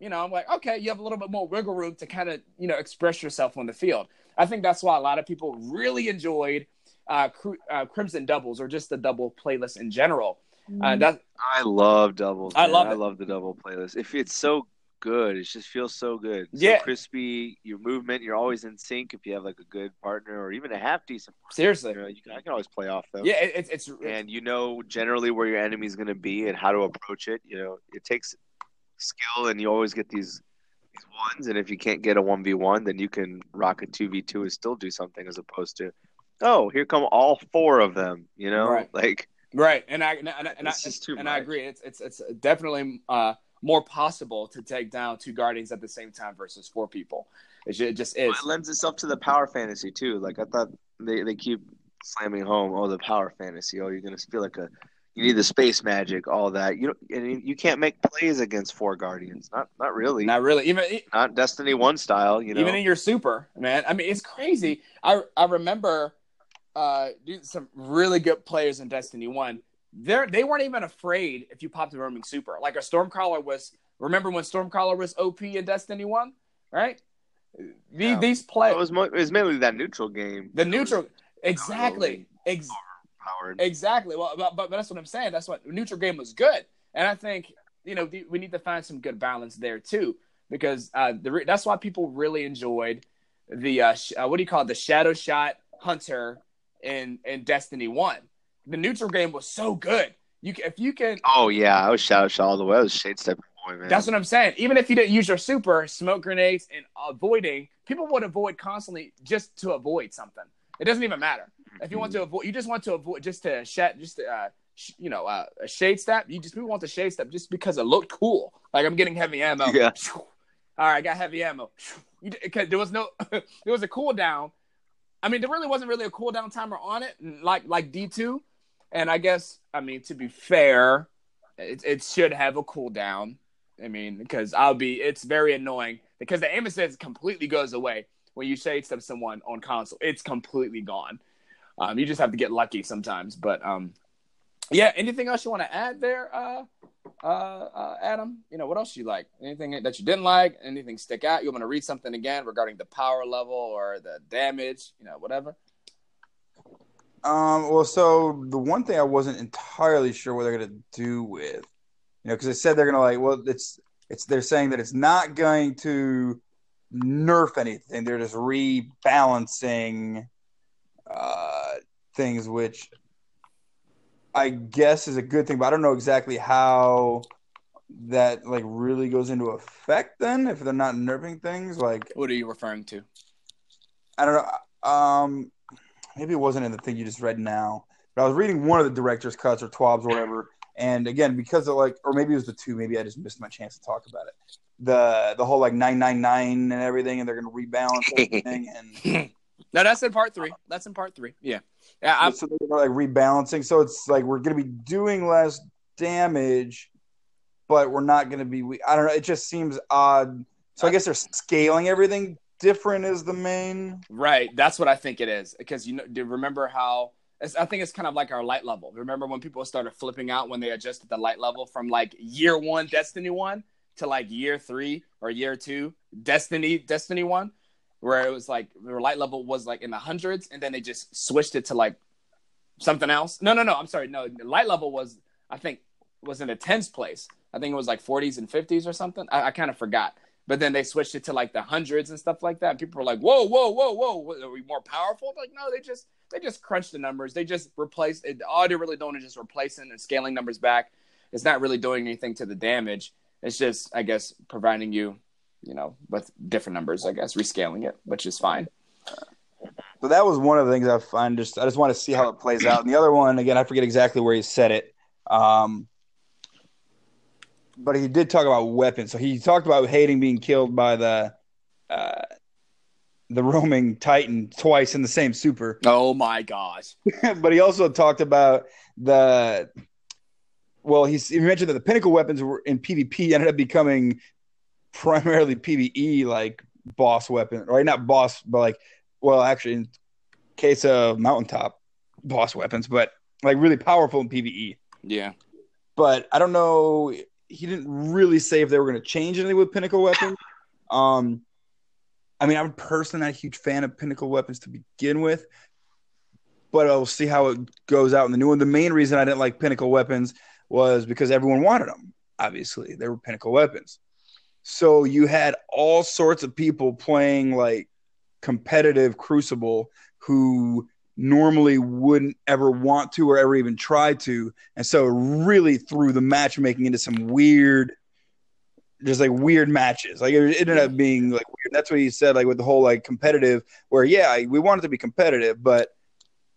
you know, I'm like, okay, you have a little bit more wiggle room to kind of, you know, express yourself on the field. I think that's why a lot of people really enjoyed uh, Cru- uh, Crimson Doubles or just the double playlist in general. Uh, that, I love doubles. I love. It. I love the double playlist. If it's so good, it just feels so good. So Yeah. crispy. Your movement, you're always in sync. If you have like a good partner or even a half decent, seriously, you know, you can, I can always play off though. yeah, it, it's it's and you know generally where your enemy's going to be and how to approach it. You know, it takes skill, and you always get these these ones. And if you can't get a one v one, then you can rock a two v two and still do something, as opposed to, oh, here come all four of them. You know, Right. like right. And I and, I- and, I- and, I, just too and I agree. It's it's it's definitely uh, more possible to take down two guardians at the same time versus four people. It, ju- it just is. it lends itself to the power fantasy too. Like I thought they they keep slamming home, oh, the power fantasy. Oh, you're going to feel like a you need the space magic, all that. You and you can't make plays against four guardians. Not not really. Not really. Even not Destiny One style. You know, even in your super, man. I mean, it's crazy. I I remember uh dude, some really good players in Destiny One. They they weren't even afraid if you popped a roaming super. Like a Stormcaller was. Remember when Stormcaller was OP in Destiny One, right? These Yeah. these it players, was mo- it was mainly that neutral game. the neutral, exactly, ex- Exactly. Well, but, but that's what I'm saying. That's what neutral game was good, and I think you know we need to find some good balance there too, because uh, the re- that's why people really enjoyed the uh, sh- uh, what do you call it, the Shadow Shot Hunter in in Destiny One. The neutral game was so good. You can, if you can, Oh yeah, I was Shadow shot all the way. I was shade step boy, that's what I'm saying. Even if you didn't use your super, smoke grenades and avoiding, people would avoid constantly just to avoid something. It doesn't even matter. If you want to avoid, you just want to avoid just to shed, just to, uh, sh- you know, uh, a shade step. You just people want the shade step just because it looked cool. Like I'm getting heavy ammo. Yeah. All right, I got heavy ammo. You, cause there was no, there was a cooldown. I mean, there really wasn't really a cooldown timer on it, like like D two. And I guess, I mean, to be fair, it, it should have a cooldown. I mean, because I'll be, it's very annoying because the aim assist completely goes away when you shade step someone on console. It's completely gone. Um, you just have to get lucky sometimes. But um, yeah, anything else you want to add there, uh, uh, uh, Adam? You know, what else you like? Anything that you didn't like? Anything stick out? You want to read something again regarding the power level or the damage? You know, whatever. Um, well, so the one thing I wasn't entirely sure what they're gonna do with You know, because they said they're gonna like, well, it's it's they're saying that it's not going to nerf anything. They're just rebalancing uh, things, which I guess is a good thing, but I don't know exactly how that like really goes into effect then if they're not nerfing things like What are you referring to? I don't know. Um, maybe it wasn't in the thing you just read now, but I was reading one of the director's cuts or twabs or whatever. And again, because of like, or maybe it was the two. Maybe I just missed my chance to talk about it. The the whole like nine nine nine and everything, and they're gonna rebalance everything. And No, that's in part three. That's in part three. Yeah, yeah. I, so they're like rebalancing. So it's like we're gonna be doing less damage, but we're not gonna be. we- I don't know. It just seems odd. So I guess they're scaling everything different. Is the main. Right. That's what I think it is. Because you know, do you remember how? It's, I think it's kind of like our light level. Remember when people started flipping out when they adjusted the light level from like year one Destiny one to like year three or year two Destiny Destiny one, where it was like the light level was like in the hundreds, and then they just switched it to like something else. No, no, no. I'm sorry. No, the light level was I think was in the tens place. I think it was like 40s and 50s or something. I, I kind of forgot. But then they switched it to like the hundreds and stuff like that. People were like, "Whoa, whoa, whoa, whoa! Are we more powerful?" Like, no, they just they just crunch the numbers. They just replace it. All they're really doing is just replacing and scaling numbers back. It's not really doing anything to the damage. It's just, I guess, providing you, you know, with different numbers. I guess rescaling it, which is fine. So that was one of the things I find just I just want to see how it plays out. And the other one, again, I forget exactly where he said it. Um, but he did talk about weapons. So he talked about hating being killed by the uh, the roaming Titan twice in the same super. Oh my gosh! but he also talked about the well, he's, he mentioned that the pinnacle weapons were in PvP ended up becoming primarily PvE like boss weapon, right? Not boss, but like well, actually, in case of mountaintop boss weapons, but like really powerful in PvE. Yeah, But I don't know. He didn't really say if they were going to change anything with pinnacle weapons. Um, I mean, I'm personally not a huge fan of pinnacle weapons to begin with, but I'll see how it goes out in the new one. The main reason I didn't like pinnacle weapons was because everyone wanted them. Obviously, they were pinnacle weapons. So you had all sorts of people playing like competitive Crucible who normally wouldn't ever want to or ever even try to. And so really threw the matchmaking into some weird, just like weird matches. Like it ended up being like weird. That's what he said, like with the whole like competitive, where yeah, we wanted to be competitive, but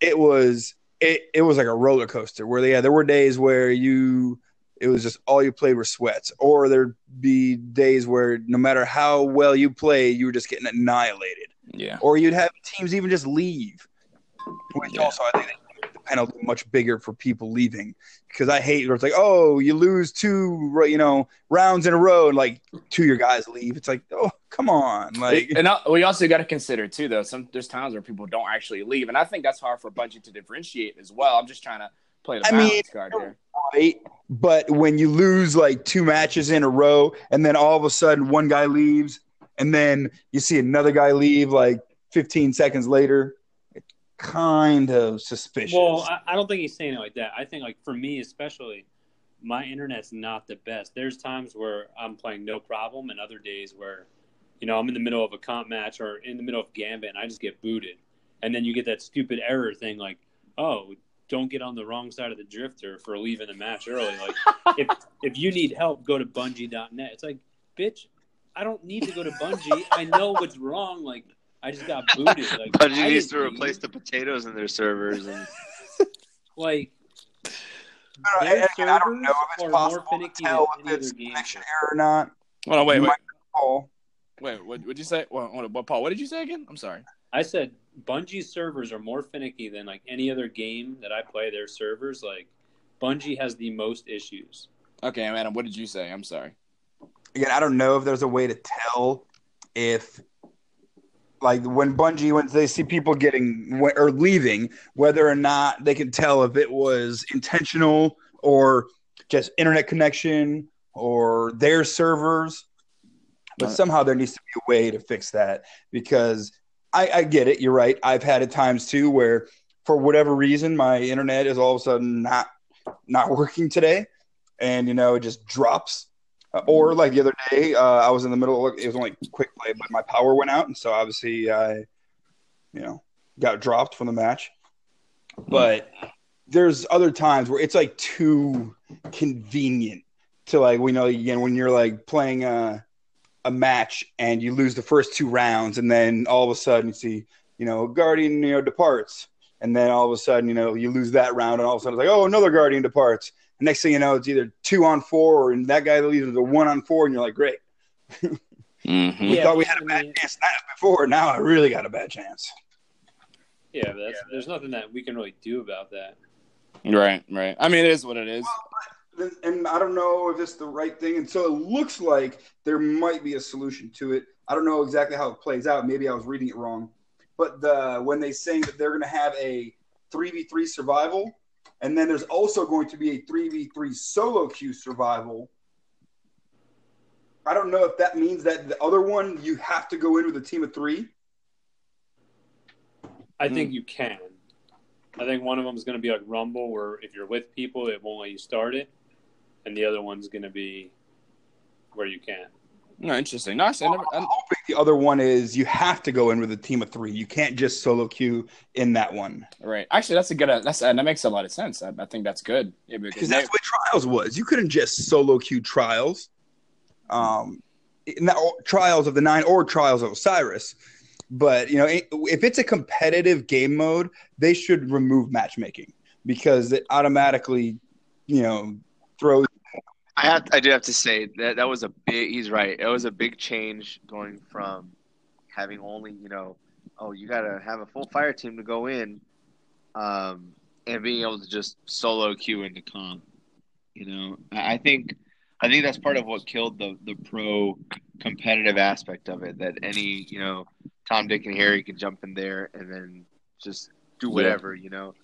it was it it was like a roller coaster where yeah, there were days where you it was just all you played were sweats, or there'd be days where no matter how well you play, you were just getting annihilated yeah, or you'd have teams even just leave. Which Yeah. also, I think the penalty much bigger for people leaving because I hate where it's like, oh, you lose two, you know, rounds in a row, and like two of your guys leave. It's like, oh, come on, like, and uh, we also got to consider too, though. Some there's times where people don't actually leave, and I think that's hard for a Bungie to differentiate as well. I'm just trying to play the I mean, card here. right? But when you lose like two matches in a row, and then all of a sudden one guy leaves, and then you see another guy leave like 15 seconds later, it's kind of suspicious. Well, I, I don't think he's saying it like that. I think, like for me especially, my internet's not the best. There's times where I'm playing no problem, and other days where, you know, I'm in the middle of a comp match or in the middle of Gambit, and I just get booted. And then you get that stupid error thing, like, oh, don't get on the wrong side of the drifter for leaving the match early. Like, if if you need help, go to Bungie.net. It's like, bitch, I don't need to go to Bungie. I know what's wrong. Like, I just got booted. Like, Bungie I needs to didn't replace leave. the potatoes in their servers. And like I don't know, their and again, I don't know if it's possible to tell if it's other game. connection error or not. Hold on, wait, You wait, might wait. What would you say? Well, what, Paul? What did you say again? I'm sorry. I said Bungie's servers are more finicky than like any other game that I play. Their servers, like Bungie, has the most issues. Okay, Adam. What did you say? I'm sorry. again, I don't know if there's a way to tell if, like, when Bungie, when they see people getting or leaving, whether or not they can tell if it was intentional or just internet connection or their servers. But somehow there needs to be a way to fix that because I, I get it. You're right. I've had it times too where, for whatever reason, my internet is all of a sudden not not working today and you know it just drops. Uh, or like the other day, uh, I was in the middle. Of, it was only quick play, but my power went out, and so obviously I, you know, got dropped from the match. But there's other times where it's like too convenient to like we know again when you're like playing a a match and you lose the first two rounds, and then all of a sudden you see you know guardian you know departs, and then all of a sudden you know you lose that round, and all of a sudden it's like oh another guardian departs. And next thing you know, it's either two on four, or that guy leaves with a one on four, and you're like, great. Mm-hmm. We Yeah, thought we had a bad mean- chance that before. Now I really got a bad chance. Yeah, but that's, there's nothing that we can really do about that. Right, right. I mean, it is what it is. And I don't know if it's the right thing. And so it looks like there might be a solution to it. I don't know exactly how it plays out. Maybe I was reading it wrong. But the when they saying that they're going to have a three v three survival, and then there's also going to be a three v three solo queue survival. I don't know if that means that the other one you have to go in with a team of three. I Hmm. think you can. I think one of them is going to be like Rumble, where if you're with people, it won't let you start it, and the other one's going to be where you can. No, interesting. No, I, see, I never, I'm I, hoping the other one is you have to go in with a team of three. You can't just solo queue in that one. right. Actually, that's a good. Uh, that's uh, that makes a lot of sense. I, I think that's good. Yeah, because because that's what trials was. You couldn't just solo queue trials, um, in that, trials of the nine or trials of Osiris. But you know, if it's a competitive game mode, they should remove matchmaking because it automatically, you know, throws. I have I do have to say that that was a big. He's right. It was a big change going from having only you know, oh, you gotta have a full fire team to go in, um, and being able to just solo queue into comp. You know, I think I think that's part of what killed the the pro competitive aspect of it. That any you know Tom, Dick, and Harry can jump in there and then just do whatever. You know,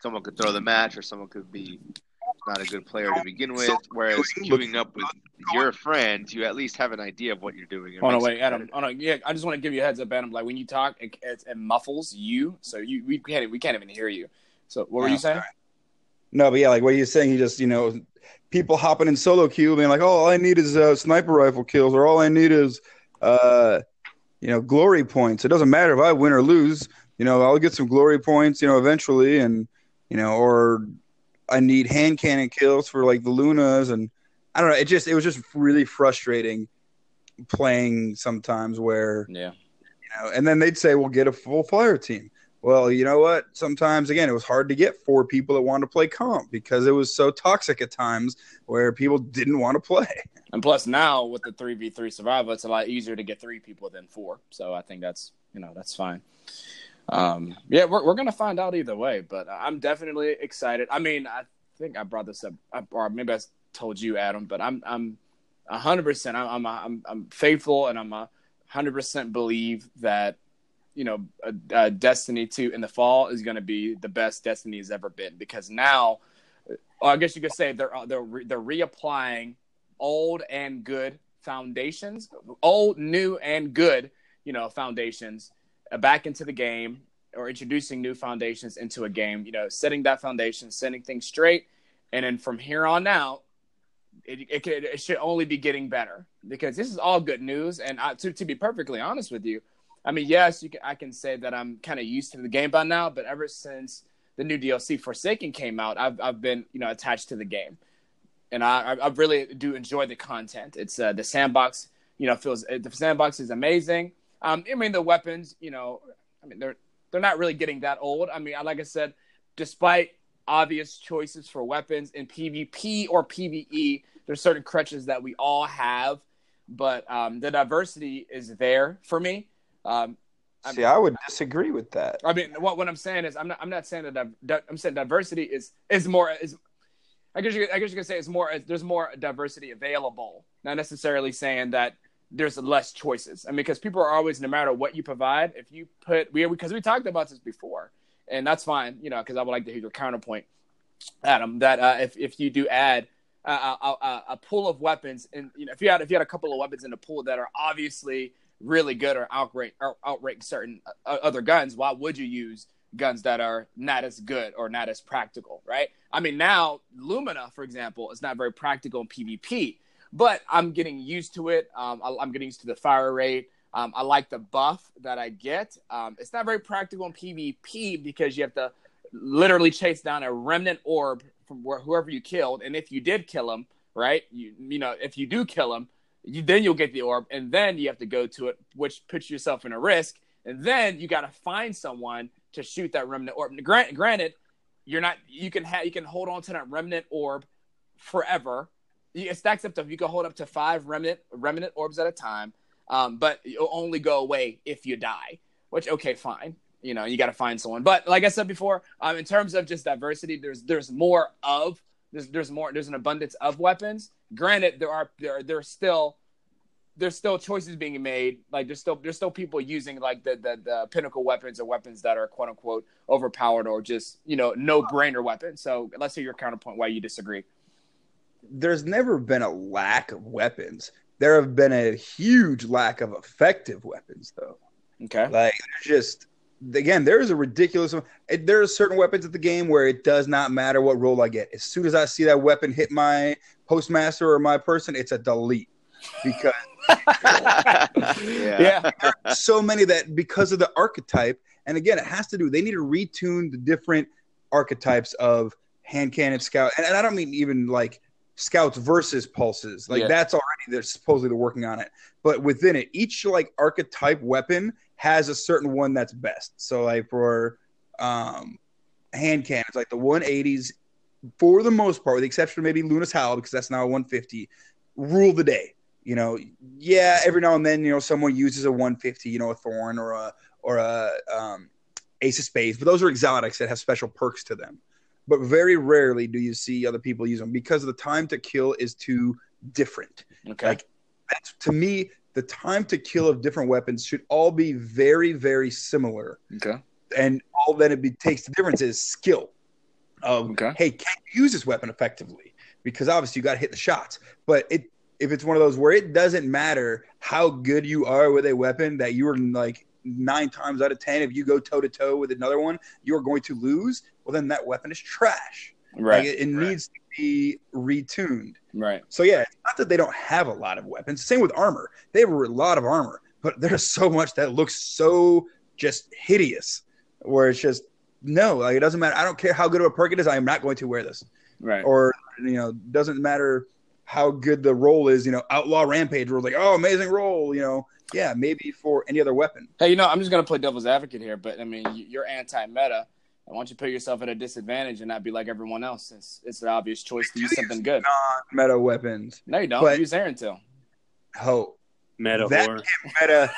someone could throw the match, or someone could be not a good player to begin with. Whereas queuing up with your friends, you at least have an idea of what you're doing. It Oh no, makes it wait, Adam. competitive. Oh no, yeah. I just want to give you a heads up, Adam. Like when you talk, it, it, it muffles you, so you we can't we can't even hear you. So what were Oh, you saying? No, but yeah, like what you're saying, you just you know, people hopping in solo queue, being like, "Oh, all I need is uh, sniper rifle kills," or "All I need is, uh, you know, glory points." It doesn't matter if I win or lose. You know, I'll get some glory points, you know, eventually, and you know, or I need hand cannon kills for like the Lunas, and I don't know. It just it was just really frustrating playing sometimes where Yeah. you know, and then they'd say, "We'll get a full fire team." Well, you know what? Sometimes again, it was hard to get four people that wanted to play comp because it was so toxic at times where people didn't want to play. And plus now with the three v three survival, it's a lot easier to get three people than four. So I think that's you know that's fine. Um, yeah, we're we're gonna find out either way, but I'm definitely excited. I mean, I think I brought this up, or maybe I told you, Adam, but I'm I'm hundred percent. I'm I'm I'm faithful, and I'm hundred percent believe that you know Destiny two in the fall is going to be the best Destiny has ever been because now, I guess you could say they're uh, they're re- they're reapplying old and good foundations, old, new, and good, you know, foundations back into the game or introducing new foundations into a game, you know, setting that foundation, setting things straight. And then from here on out, it, it, could, it should only be getting better because this is all good news. And I, to, to be perfectly honest with you, I mean, yes, you can, I can say that I'm kind of used to the game by now, but ever since the new DLC Forsaken came out, I've, I've been, you know, attached to the game and I, I really do enjoy the content. It's uh, the sandbox, you know, feels the sandbox is amazing. Um, I mean, the weapons, you know, I mean, they're they're not really getting that old. I mean, like I said, despite obvious choices for weapons in PvP or PvE, there's certain crutches that we all have, but um, the diversity is there for me. Um, I See, I would disagree with that. I mean, what what I'm saying is, I'm not I'm not saying that di- I'm saying diversity is is more is. I guess you I guess you could say it's more there's more diversity available, not necessarily saying that there's less choices. I mean, because people are always, no matter what you provide, if you put we because we talked about this before, and that's fine, you know, because I would like to hear your counterpoint, Adam. That uh, if if you do add a, a, a, a pool of weapons, and you know, if you had if you had a couple of weapons in the pool that are obviously really good or outrank or outrank certain uh, other guns, why would you use guns that are not as good or not as practical, right? I mean, now Lumina, for example, is not very practical in PvP, but I'm getting used to it. Um, I, am getting used to the fire rate. Um, I like the buff that I get. Um, it's not very practical in PvP because you have to literally chase down a remnant orb from where, whoever you killed, and if you did kill him, right? You you know if you do kill him, you then you'll get the orb, and then you have to go to it, which puts yourself in a risk, and then you got to find someone to shoot that remnant orb. Grant, granted, you're not you can have you can hold on to that remnant orb forever. It stacks up to you can hold up to five remnant remnant orbs at a time, um, but it'll only go away if you die. Which okay, fine. You know, you got to find someone. But like I said before, um, in terms of just diversity, there's there's more of there's there's more there's an abundance of weapons. Granted, there are there there's still there's still choices being made. Like there's still there's still people using like the, the the pinnacle weapons or weapons that are quote unquote overpowered or just you know no brainer weapons. So let's hear your counterpoint why you disagree. There's never been a lack of weapons. There have been a huge lack of effective weapons, though. Okay, like just again, there is a ridiculous. There are certain weapons at the game where it does not matter what roll I get. As soon as I see that weapon hit my postmaster or my person, it's a delete because yeah. yeah. so many that because of the archetype, and again, it has to do. They need to retune the different archetypes of hand cannon scout, and, and I don't mean even like scouts versus pulses. Like yeah. that's already they're supposedly they're working on it, but within it, each like archetype weapon has a certain one that's best. So like for um, hand cannons, like the 180s, for the most part, with the exception of maybe Luna's Howl because that's now a 150, rule the day you know, yeah, every now and then, you know, someone uses a 150, you know, a thorn or a or a um, ace of spades, but those are exotics that have special perks to them. But very rarely do you see other people use them because the time to kill is too different. Okay. Like that's to me, the time to kill of different weapons should all be very, very similar. Okay. And all that it be, takes the difference is skill. Of okay. hey, can you use this weapon effectively? Because obviously you got to hit the shots, but it if it's one of those where it doesn't matter how good you are with a weapon that you are like nine times out of ten if you go toe to toe with another one you are going to lose well then that weapon is trash. Right like, it, it right. needs to be retuned. Right. So yeah it's not that they don't have a lot of weapons. Same with armor. They have a lot of armor but there's so much that looks so just hideous where it's just no like it doesn't matter. I don't care how good of a perk it is i am not going to wear this. Right. Or you know doesn't matter how good the role is. You know, Outlaw Rampage was like, oh, amazing role. You know, yeah, maybe for any other weapon. Hey, you know, I'm just gonna play devil's advocate here, but I mean, you're anti-meta. Why don't you put yourself at a disadvantage and not be like everyone else? Since it's an obvious choice to use something good. Non-meta weapons. No, you don't. But, use Erentil. Oh, meta that meta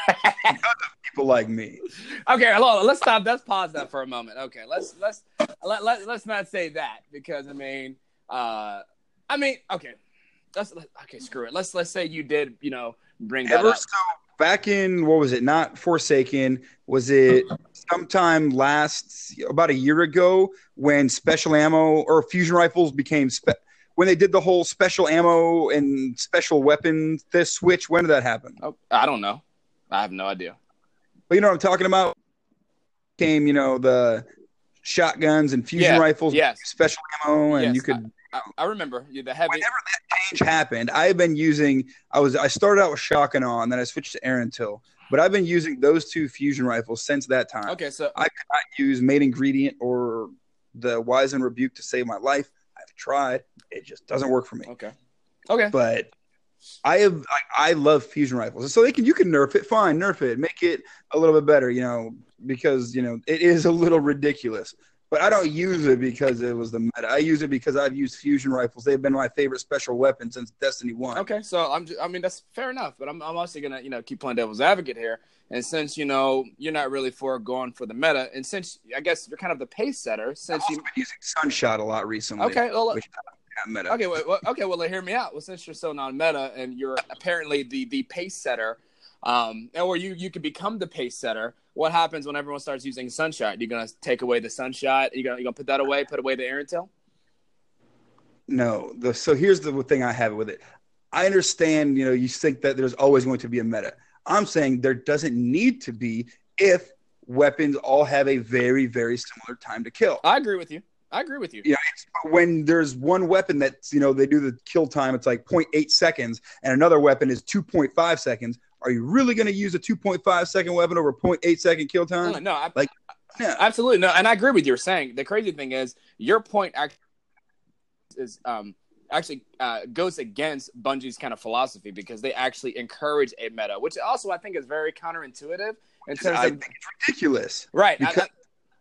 people like me. Okay, hold on. Let's stop. Let's pause that for a moment. Okay, let's let's let, let let's not say that because I mean, uh, I mean, okay, let's okay, screw it. Let's let's say you did, you know, bring that Ever up. So back in what was it? Not Forsaken. Was it mm-hmm. sometime last about a year ago when special ammo or fusion rifles became spe- when they did the whole special ammo and special weapon this switch? When did that happen? Oh, I don't know. I have no idea. But you know what I'm talking about? Came, you know, the shotguns and fusion yeah, rifles, yes. special ammo, and yes, you could I, I remember the heavy. Whenever that change happened, I have been using. I was I started out with shock and awe, and then I switched to Erentil. But I've been using those two fusion rifles since that time. Okay, so I could not use Main Ingredient or the Wizened Rebuke to save my life. I've tried; it just doesn't work for me. Okay, okay. But I have I, I love fusion rifles, so they can you can nerf it, fine, nerf it, make it a little bit better, you know, because you know it is a little ridiculous but I don't use it because it was the meta. I use it because I've used fusion rifles. They've been my favorite special weapon since Destiny One. Okay, so I'm. Just, I mean, that's fair enough. But I'm. I'm also gonna, you know, keep playing devil's advocate here. And since you know you're not really for going for the meta, and since I guess you're kind of the pace setter, since you've been using Sunshot a lot recently. Okay, well, which. Okay, well, okay, well, hear me out. Well, since you're so non-meta and you're apparently the the pace setter, um, or you you could become the pace setter what happens when everyone starts using sunshot? You're gonna take away the sunshot. You're gonna you gonna put that away, put away the Erentil? No. The, so here's the thing I have with it. I understand, you know, you think that there's always going to be a meta. I'm saying there doesn't need to be if weapons all have a very, very similar time to kill. I agree with you. I agree with you. You know, it's, when there's one weapon that's, you know, they do the kill time, it's like 0.8 seconds, and another weapon is 2.5 seconds. Are you really going to use a 2.5 second weapon over 0.8 second kill time? No, no, I, Like, yeah. absolutely no, and I agree with you. Saying the crazy thing is your point is um actually uh, goes against Bungie's kind of philosophy because they actually encourage a meta, which also I think is very counterintuitive in terms I of think it's ridiculous. right. Because- I-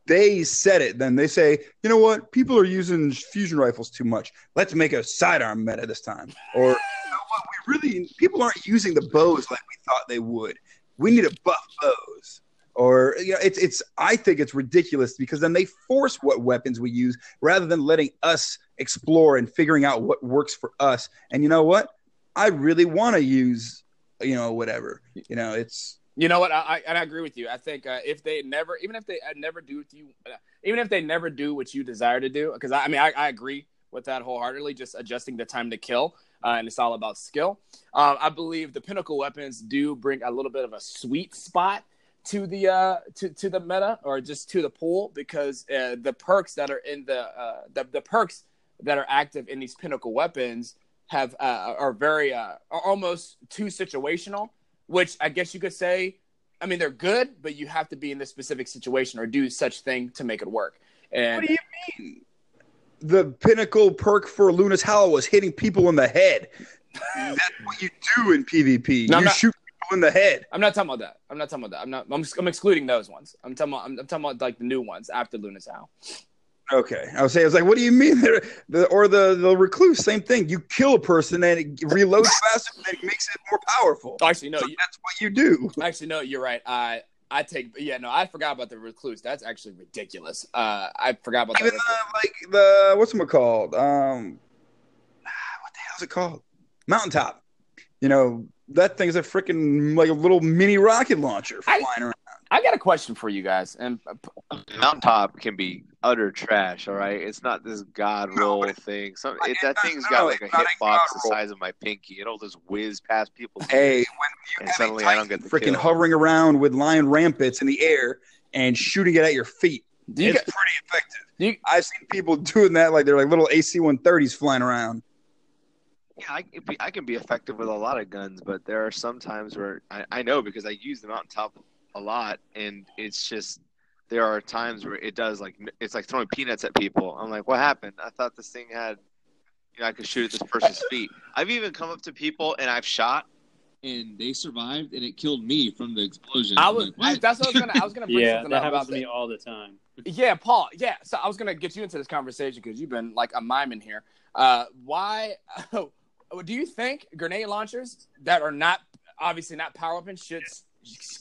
They said it. Then they say, you know what? People are using fusion rifles too much. Let's make a sidearm meta this time. Or, you know what? We really, people aren't using the bows like we thought they would. We need to buff bows. Or, you know, it's, it's, I think it's ridiculous because then they force what weapons we use rather than letting us explore and figuring out what works for us. And you know what? I really want to use, you know, whatever. You know, it's, You know what? I, I and I agree with you. I think uh, if they never, even if they uh, never do with you, uh, even if they never do what you desire to do, because I, I mean, I, I agree with that wholeheartedly. Just adjusting the time to kill, uh, and it's all about skill. Um, I believe the pinnacle weapons do bring a little bit of a sweet spot to the uh to, to the meta or just to the pool because uh, the perks that are in the uh the, the perks that are active in these pinnacle weapons have uh, are very uh are almost too situational which I guess you could say, I mean, they're good, but you have to be in this specific situation or do such thing to make it work. And What do you mean? The pinnacle perk for Luna's Howl was hitting people in the head. That's what you do in PvP. No, you not- shoot people in the head. I'm not talking about that. I'm not talking about that. I'm not. I'm, I'm excluding those ones. I'm talking about. I'm, I'm talking about like the new ones after Luna's Howl. Okay, I was saying, I was like, what do you mean? The, or the the recluse, same thing. You kill a person and it reloads faster, and it makes it more powerful. Actually, no. So You, that's what you do. actually, no. You're right. I I take. Yeah, no. I forgot about the recluse. That's actually ridiculous. Uh, I forgot about Even that. the, like the what's it called? Um, what the hell's it called? Mountaintop. You know that thing's a freaking like a little mini rocket launcher I- flying around. I got a question for you guys, and Mountaintop can be utter trash. All right, it's not this god roll but it- thing. Some Like, it, it's that not- thing's no, got like a it's not a hitbox the size of my pinky. It'll just whiz past people. Hey, when you And have suddenly a I don't get the freaking kill. hovering around with lion rampants in the air and shooting it at your feet, do you it's get, pretty effective. do you, I've seen people doing that like they're like little AC-130s flying around. Yeah, I, can be, I can be effective with a lot of guns, but there are some times where I, I know because I use the mountaintop a lot, and it's just there are times where it does like it's like throwing peanuts at people. I'm like, what happened? I thought this thing had, you know, I could shoot at this person's feet. I've even come up to people and I've shot. and they survived, and it killed me from the explosion. I was. like, what? that's what I was gonna. I was gonna bring Yeah, something that up happens about to me all the time. Yeah, Paul. Yeah, so I was gonna get you into this conversation because you've been like a mime in here. Uh, why do you think grenade launchers that are not obviously not power weapons should s-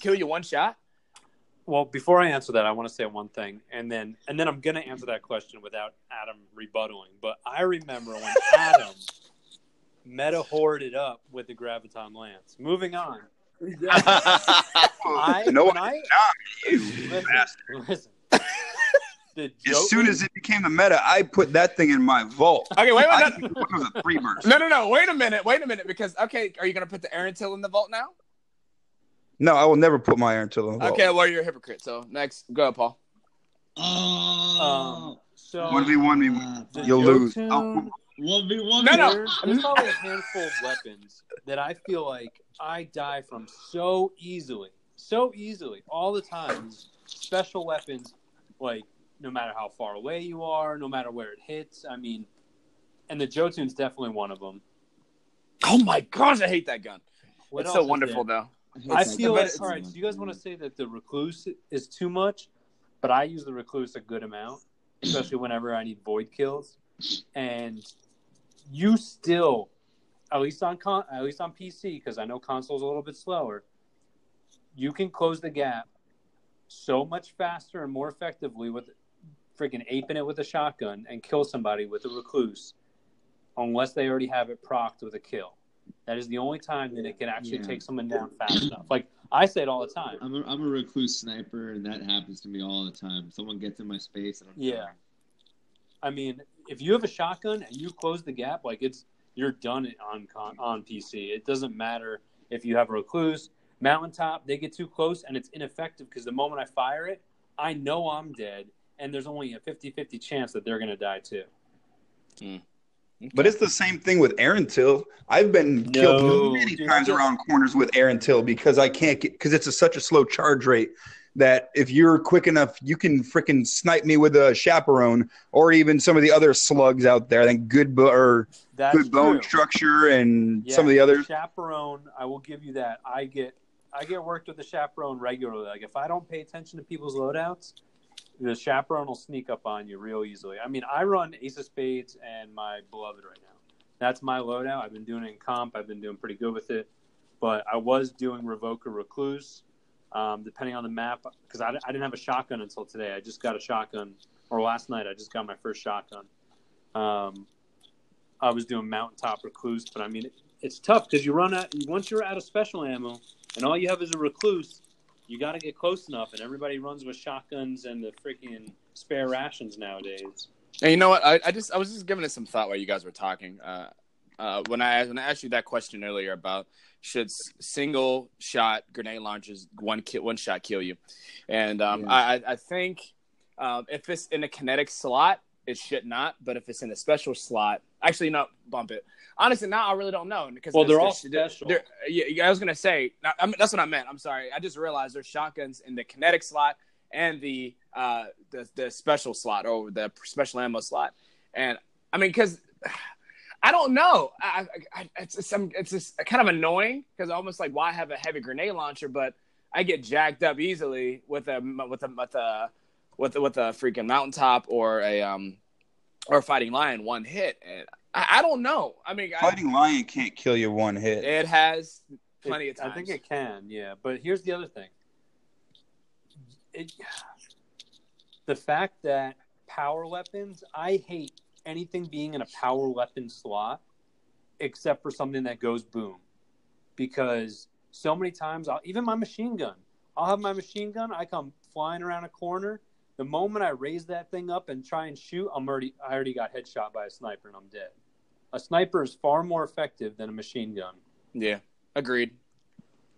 kill you one shot? Well, before I answer that, I want to say one thing, and then and then I'm gonna answer that question without Adam rebuttaling. But I remember when Adam meta hoarded up with the graviton lance. Moving on. I no, when I I you. listen, listen. The As soon Jotun- as it became the meta, I put that thing in my vault. Okay, wait, I wait, it was a three burst. no, no, no, no, wait a minute, wait a minute, because okay, are you gonna put the Erentil in the vault now? No, I will never put my iron till in the vault. Okay, well you're a hypocrite. So next, go ahead, Paul. Oh, um, so One v one me, the you'll lose. Jotun- Oh, one v one. No, no. There's, there's probably a handful of weapons that I feel like I die from so easily, so easily, all the time. Special weapons, like no matter how far away you are, no matter where it hits. I mean, and the Jotun's definitely one of them. Oh my gosh, I hate that gun. What it's so wonderful though. I feel like all right. So you guys want to say that the recluse is too much, but I use the recluse a good amount, especially whenever I need void kills, and you still, at least on con, at least on PC, because I know console's a little bit slower. You can close the gap so much faster and more effectively with freaking aping it with a shotgun and kill somebody with a recluse, unless they already have it procced with a kill. That is the only time that it can actually Yeah. take someone down fast enough. Like I say it all the time. I'm a, I'm a recluse sniper, and that happens to me all the time. Someone gets in my space, and I'm Yeah. I mean, if you have a shotgun and you close the gap, like it's you're done it on con, on PC. It doesn't matter if you have a recluse. Mountaintop, they get too close and it's ineffective because the moment I fire it, I know I'm dead, and there's only a 50 50 chance that they're going to die too. Hmm. But it's the same thing with Erentil. I've been No, killed many dude, times around corners with Erentil because I can't get because it's a, such a slow charge rate that if you're quick enough, you can freaking snipe me with a chaperone or even some of the other slugs out there. I think good bo- or That's good bone true. structure and Yeah, some of the others. chaperone. I will give you that. I get I get worked with the chaperone regularly. Like if I don't pay attention to people's loadouts, the chaperone will sneak up on you real easily. I mean, I run Ace of Spades and my beloved right now. That's my loadout. I've been doing it in comp. I've been doing pretty good with it. But I was doing Revoker Recluse, um, depending on the map, because I, I didn't have a shotgun until today. I just got a shotgun, or last night I just got my first shotgun. Um, I was doing Mountaintop Recluse, but I mean, it, it's tough because you run out once you're out of special ammo and all you have is a recluse. You got to get close enough, and everybody runs with shotguns and the freaking spare rations nowadays. And you know what? I, I just I was just giving it some thought while you guys were talking. Uh, uh, when I when I asked you that question earlier about should single shot grenade launchers one ki- one shot kill you, and um, Yeah. I I- I think um, if it's in a kinetic slot, it should not. But if it's in a special slot, actually not bump it. Honestly, now I really don't know because Well, they're all special. they're- yeah, I was gonna say I mean, that's what I meant. I'm sorry. I just realized there's shotguns in the kinetic slot and the uh the, the special slot or the special ammo slot. And I mean, because I don't know, I, I, I, it's it's, some, it's just kind of annoying because almost like why have a heavy grenade launcher, but I get jacked up easily with a with a with a with a, with a freaking mountaintop or a um or fighting lion one hit. And I, I don't know. I mean, I, Fighting Lion can't kill you one hit. it has plenty It- of times. I think it can, yeah. But here's the other thing. It, the fact that power weapons, I hate anything being in a power weapon slot except for something that goes boom. Because so many times, I'll, even my machine gun, I'll have my machine gun, I come flying around a corner. The moment I raise that thing up and try and shoot, I'm already I already got headshot by a sniper and I'm dead. A sniper is far more effective than a machine gun. Yeah, agreed.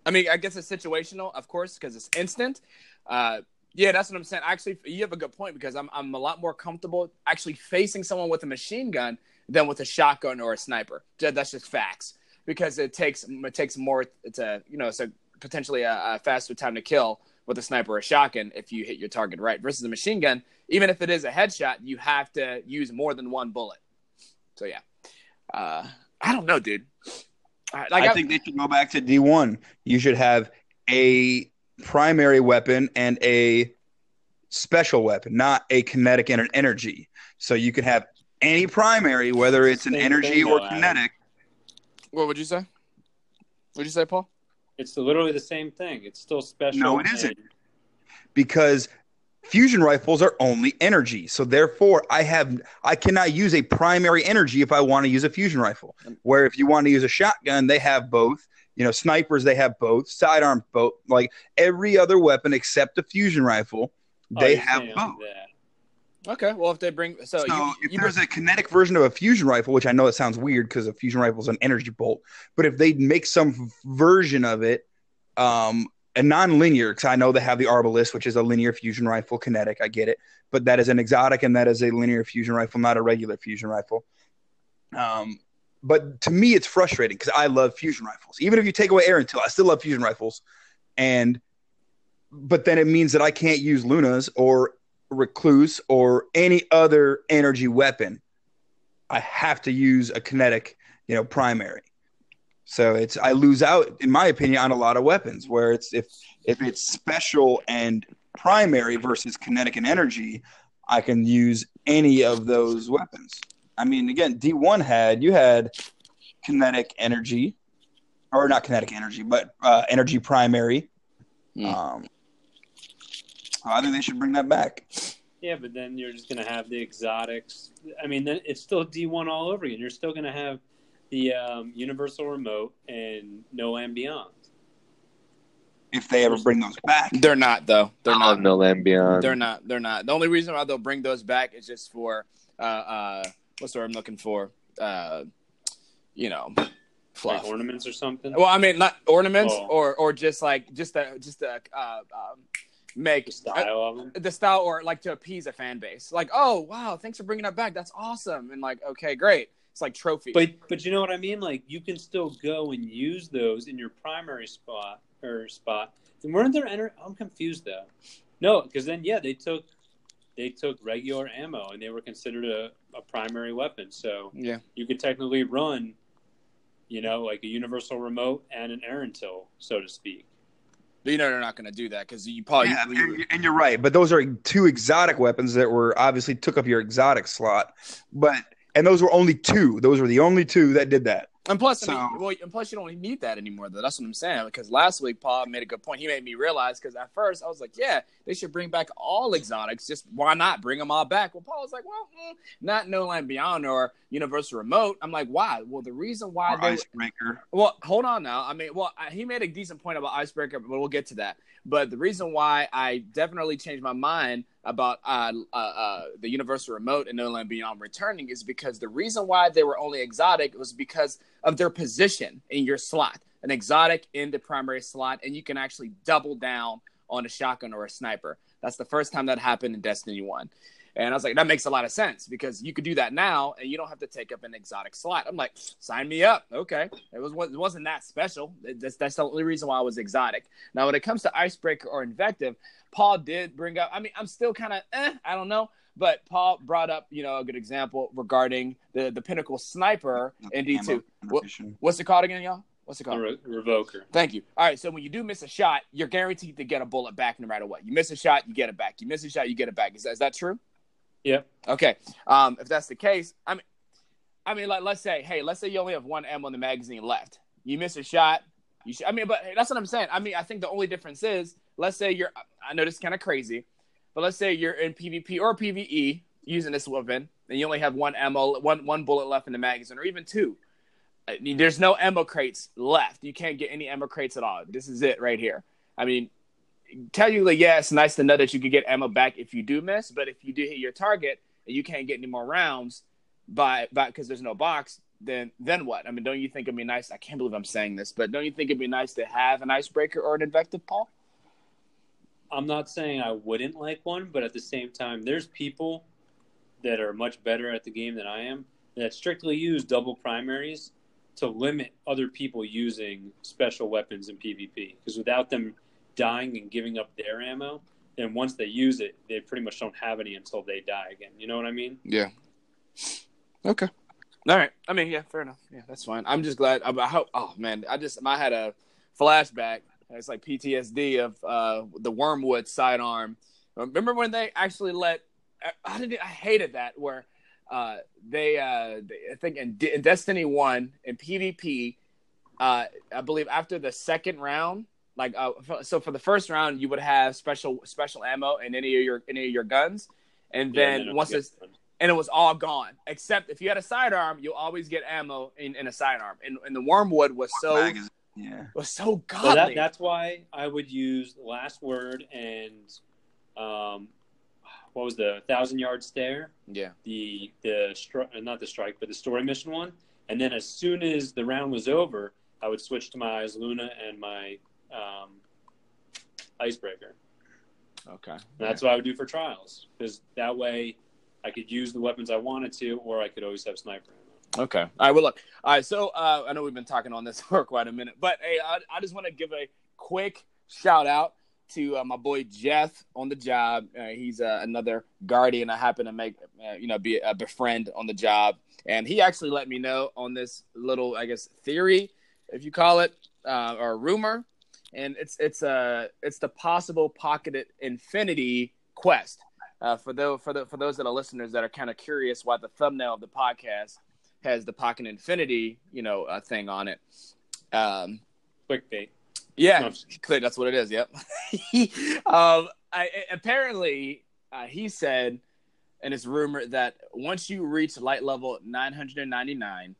I mean, I guess it's situational, of course, because it's instant. Uh, yeah, that's what I'm saying. Actually, you have a good point because I'm I'm a lot more comfortable actually facing someone with a machine gun than with a shotgun or a sniper. That's just facts because it takes it takes more. It's a you know it's a potentially a, a faster time to kill with a sniper or a shotgun if you hit your target right versus a machine gun. Even if it is a headshot, you have to use more than one bullet. So yeah, uh, I don't know, dude. Like I think they should go back to D1. You should have a primary weapon and a special weapon, not a kinetic and an energy. So you could have any primary, whether it's an energy or kinetic. What would you say? What'd you say, Paul? It's literally the same thing. It's still special. No, it isn't. because fusion rifles are only energy. So therefore, I have I cannot use a primary energy if I want to use a fusion rifle. Where if you want to use a shotgun, they have both. You know, snipers they have both, sidearm both. Like every other weapon except a fusion rifle, Oh, they you're have both. that. Okay, well if they bring so, So you, if you there's a kinetic version of a fusion rifle, which I know it sounds weird because a fusion rifle is an energy bolt, but if they make some version of it, um, a non-linear, because I know they have the Arbalest, which is a linear fusion rifle, kinetic. I get it, but that is an exotic, and that is a linear fusion rifle, not a regular fusion rifle. Um, but to me, it's frustrating because I love fusion rifles. Even if you take away Erentil I still love fusion rifles, and but then it means that I can't use Lunas or recluse or any other energy weapon i have to use a kinetic you know primary. So it's i lose out in my opinion on a lot of weapons where it's if if it's special and primary versus kinetic and energy i can use any of those weapons. I mean again d1 had you had kinetic energy or not kinetic energy but uh, energy primary. Hmm. um i think they should bring that back Yeah, but then you're just going to have the exotics. I mean, then it's still D1 all over again. You're still going to have the um, universal remote and No Land Beyond. if they ever bring those back they're not though. They're I not. No Land Beyond. They're not. They're not. The only reason why they'll bring those back is just for uh uh what's the word I'm looking for? Uh you know, fluff. Like ornaments or something. Well, I mean, not ornaments Oh. or or just like just a just a uh, um, make the style of them. the style or like to appease a fan base. Like, oh wow, thanks for bringing that back. That's awesome. And like, okay, great. It's like trophy. But but you know what I mean? Like you can still go and use those in your primary spot or spot. And weren't there? Enter- I'm confused though. No, because then yeah, they took they took regular ammo and they were considered a, a primary weapon. So yeah, you could technically run, you know, like a universal remote and an Aaron till, so to speak. But you know they're not going to do that because you probably Yeah, you- and, and you're right, but those are two exotic weapons that were obviously took up your exotic slot. But and those were only two. Those were the only two that did that. And plus, I mean, well, and plus, you don't need that anymore. Though that's what I'm saying. Because last week, Paul made a good point. He made me realize because at first I was like, "Yeah, they should bring back all exotics. Just why not bring them all back?" Well, Paul was like, "Well, mm, not No Land Beyond or Universal Remote." I'm like, "Why?" Well, the reason why they icebreaker. well, hold on now. I mean, well, I- he made a decent point about Icebreaker, but we'll get to that. But the reason why I definitely changed my mind about uh, uh, uh, the Universal Remote and No Land Beyond returning is because the reason why they were only exotic was because of their position in your slot. An exotic in the primary slot, and you can actually double down on a shotgun or a sniper. That's the first time that happened in Destiny 1. And I was like, that makes a lot of sense because you could do that now and you don't have to take up an exotic slot. I'm like, sign me up. Okay. It, was, it wasn't that special. That's, that's the only reason why I was exotic. Now, when it comes to Icebreaker or Invective, Paul did bring up, I mean, I'm still kind of, eh, I don't know. But Paul brought up, you know, a good example regarding the, the Pinnacle Sniper in D2. What, what's it called again, y'all? What's it called? re- revoker. Thank you. All right, so when you do miss a shot, you're guaranteed to get a bullet back no matter what. You miss a shot, you get it back. You miss a shot, you get it back. Is that, is that true? Yeah. Okay. Um, if that's the case, I mean, I mean, like, let's say, hey, let's say you only have one ammo in the magazine left. You miss a shot. You should. I mean, but that's what I'm saying. I mean, I think the only difference is, let's say you're. I know this is kind of crazy, but let's say you're in PvP or PvE using this weapon, and you only have one ammo, one one bullet left in the magazine, or even two. I mean, there's no ammo crates left. You can't get any ammo crates at all. This is it right here. I mean, technically, yeah, it's nice to know that you could get ammo back if you do miss, but if you do hit your target and you can't get any more rounds by by because there's no box, then then what? I mean, don't you think it'd be nice? I can't believe I'm saying this, but don't you think it'd be nice to have an icebreaker or an invective, Paul? I'm not saying I wouldn't like one, but at the same time, there's people that are much better at the game than I am that strictly use double primaries to limit other people using special weapons in PvP. Because without them dying and giving up their ammo, then once they use it, they pretty much don't have any until they die again. You know what I mean? Yeah. Okay. All right. I mean, yeah, fair enough. Yeah, that's fine. I'm just glad. I, I hope. Oh man, I just I had a flashback. It's like PTSD of uh, the Wormwood sidearm. Remember when they actually let? I did. I hated that where uh, they, uh, they. I think in, D- in Destiny One in PvP, uh, I believe after the second round, like uh, f- so for the first round, you would have special special ammo in any of your any of your guns, and Yeah, then and once it's and it was all gone. Except if you had a sidearm, you'll always get ammo in, in a sidearm. And, and the wormwood was so Magazine. Yeah. was so Well, godly. that, that's why I would use the last word and um, what was the thousand yard stare? yeah, the the stri- uh, not the strike, but the story mission one. And then as soon as the round was over, I would switch to my eyes Luna and my um, icebreaker. okay. And that's what I would do for trials because that way I could use the weapons I wanted to, or I could always have sniper ammo. Okay. All right. Well, look. All right. So uh, I know we've been talking on this for quite a minute, but hey, I, I just want to give a quick shout out to uh, my boy Jeff on the job. Uh, he's uh, another guardian I happen to make, uh, you know, be a befriend on the job, and he actually let me know on this little, I guess, theory, if you call it, uh, or rumor, and it's it's uh it's the possible pocketed infinity quest. For those for the for those that are listeners that are kind of curious why the thumbnail of the podcast has the pocket infinity, you know, uh, thing on it. Um, Clickbait. yeah, No. clear. That's what it is. Yep. um, I, apparently, uh, he said, and it's rumored that once you reach light level 999,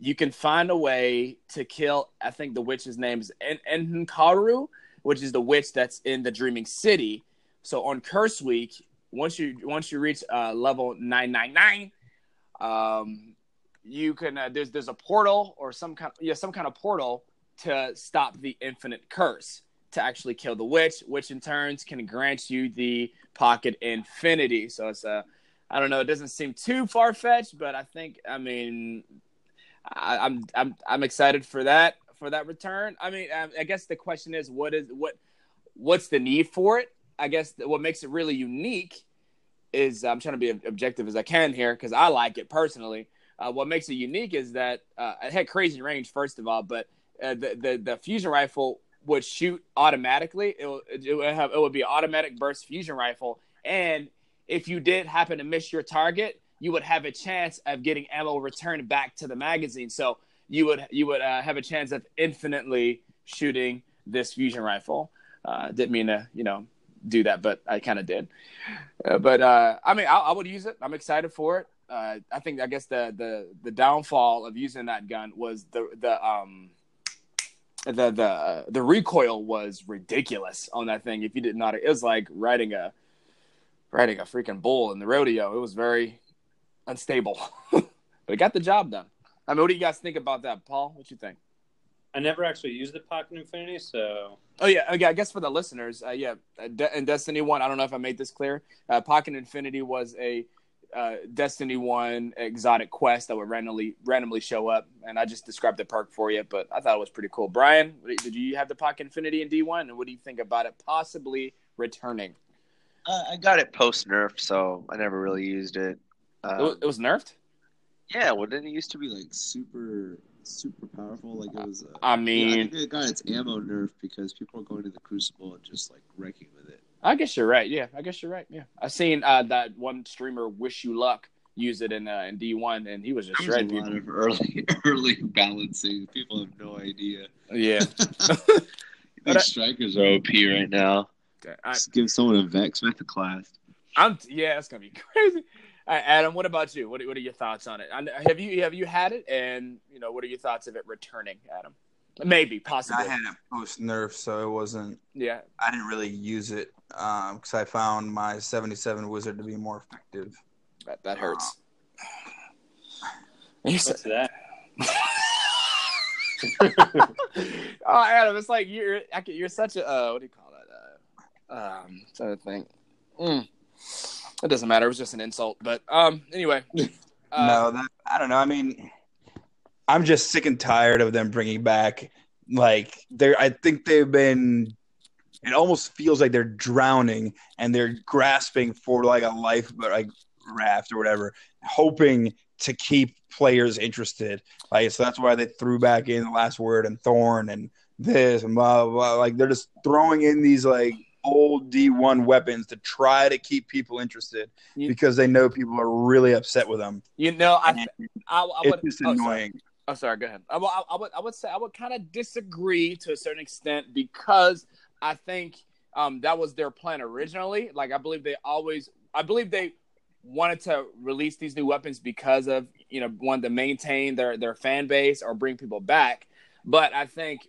you can find a way to kill. I think the witch's name is En- Enkaru, which is the witch that's in the Dreaming City. So on Curse Week, once you once you reach uh, level 999, um, you can uh, there's there's a portal or some kind yeah some kind of portal to stop the infinite curse to actually kill the witch, which in turns can grant you the pocket infinity. So it's a I don't know. It doesn't seem too far fetched, but I think I mean I, I'm I'm I'm excited for that for that return. I mean, I, I guess the question is, what is what what's the need for it? I guess what makes it really unique is I'm trying to be objective as I can here because I like it personally. Uh, what makes it unique is that uh, it had crazy range first of all, but uh, the, the the fusion rifle would shoot automatically. It would, it would have it would be automatic burst fusion rifle, and if you did happen to miss your target, you would have a chance of getting ammo returned back to the magazine. So you would you would uh, have a chance of infinitely shooting this fusion rifle. Uh, didn't mean to you know do that, but I kind of did. Uh, but uh, I mean, I, I, would use it. I'm excited for it. Uh, I think I guess the the the downfall of using that gun was the the um the the the recoil was ridiculous on that thing. If you did not, it was like riding a riding a freaking bull in the rodeo. It was very unstable, but it got the job done. I mean, what do you guys think about that, Paul? What you think? I never actually used the Pocket Infinity, so. Oh yeah, okay. I guess for the listeners, uh, yeah, in Destiny One, I don't know if I made this clear. Uh, Pocket Infinity was a uh, Destiny One exotic quest that would randomly randomly show up, and I just described the perk for you. But I thought it was pretty cool. Brian, did you have the Pocket Infinity in D one, and what do you think about it possibly returning? Uh, I got it post nerf, so I never really used it. Um, it, was, it was nerfed. Yeah, well, didn't it used to be like super super powerful? Like it was. Uh, I mean, yeah, I think it got its ammo nerf because people are going to the Crucible and just like wrecking with it. I guess you're right. Yeah, I guess you're right. Yeah, I seen uh, that one streamer, Wish You Luck, use it in uh, in D one, and he was just shredding people. A lot of early early balancing. People have no idea. Yeah, these strikers are OP right now. I, Just give someone a Vex Mythoclast. I'm yeah, it's gonna be crazy. Right, Adam, what about you? What, what are your thoughts on it? Have you have you had it, and you know what are your thoughts of it returning, Adam? Maybe, possibly. I had it post nerf, so it wasn't. Yeah, I didn't really use it because um, I found my seventy-seven wizard to be more effective. That that hurts. Uh, What's that? oh, Adam, it's like you're you're such a uh, what do you call that? Uh, um, trying to think. Mm. It doesn't matter. It was just an insult. But um, anyway. Uh, no, that, I don't know. I mean, I'm just sick and tired of them bringing back like they're. I think they've been. It almost feels like they're drowning and they're grasping for like a life, but like raft or whatever, hoping to keep players interested. Like so, that's why they threw back in the last word and Thorn and this and blah blah. blah. Like they're just throwing in these like old D1 weapons to try to keep people interested you, because they know people are really upset with them. You know, I, I, I would. It's oh, annoying. Sorry. Oh, sorry. Go ahead. I, I, I, would, I would say I would kind of disagree to a certain extent because I think um, that was their plan originally. Like, I believe they always, I believe they wanted to release these new weapons because of you know wanted to maintain their their fan base or bring people back. But I think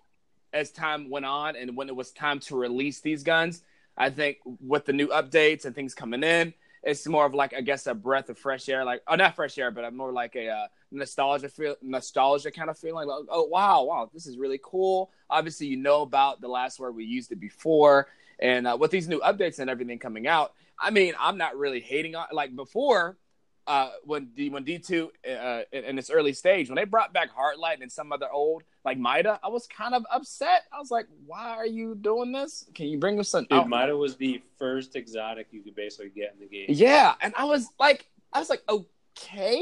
as time went on and when it was time to release these guns, I think with the new updates and things coming in, it's more of like I guess a breath of fresh air, like oh not fresh air, but more like a uh, nostalgia feel, nostalgia kind of feeling. Like oh wow, wow, this is really cool. Obviously, you know about the last word we used it before, and uh, with these new updates and everything coming out, I mean, I'm not really hating on like before uh, when D when D two uh, in, in, its early stage when they brought back Hardlight and some other old like Mida, I was kind of upset. I was like, "Why are you doing this? Can you bring us some?" Dude, Mida was the first exotic you could basically get in the game. Yeah, and I was like, I was like, okay.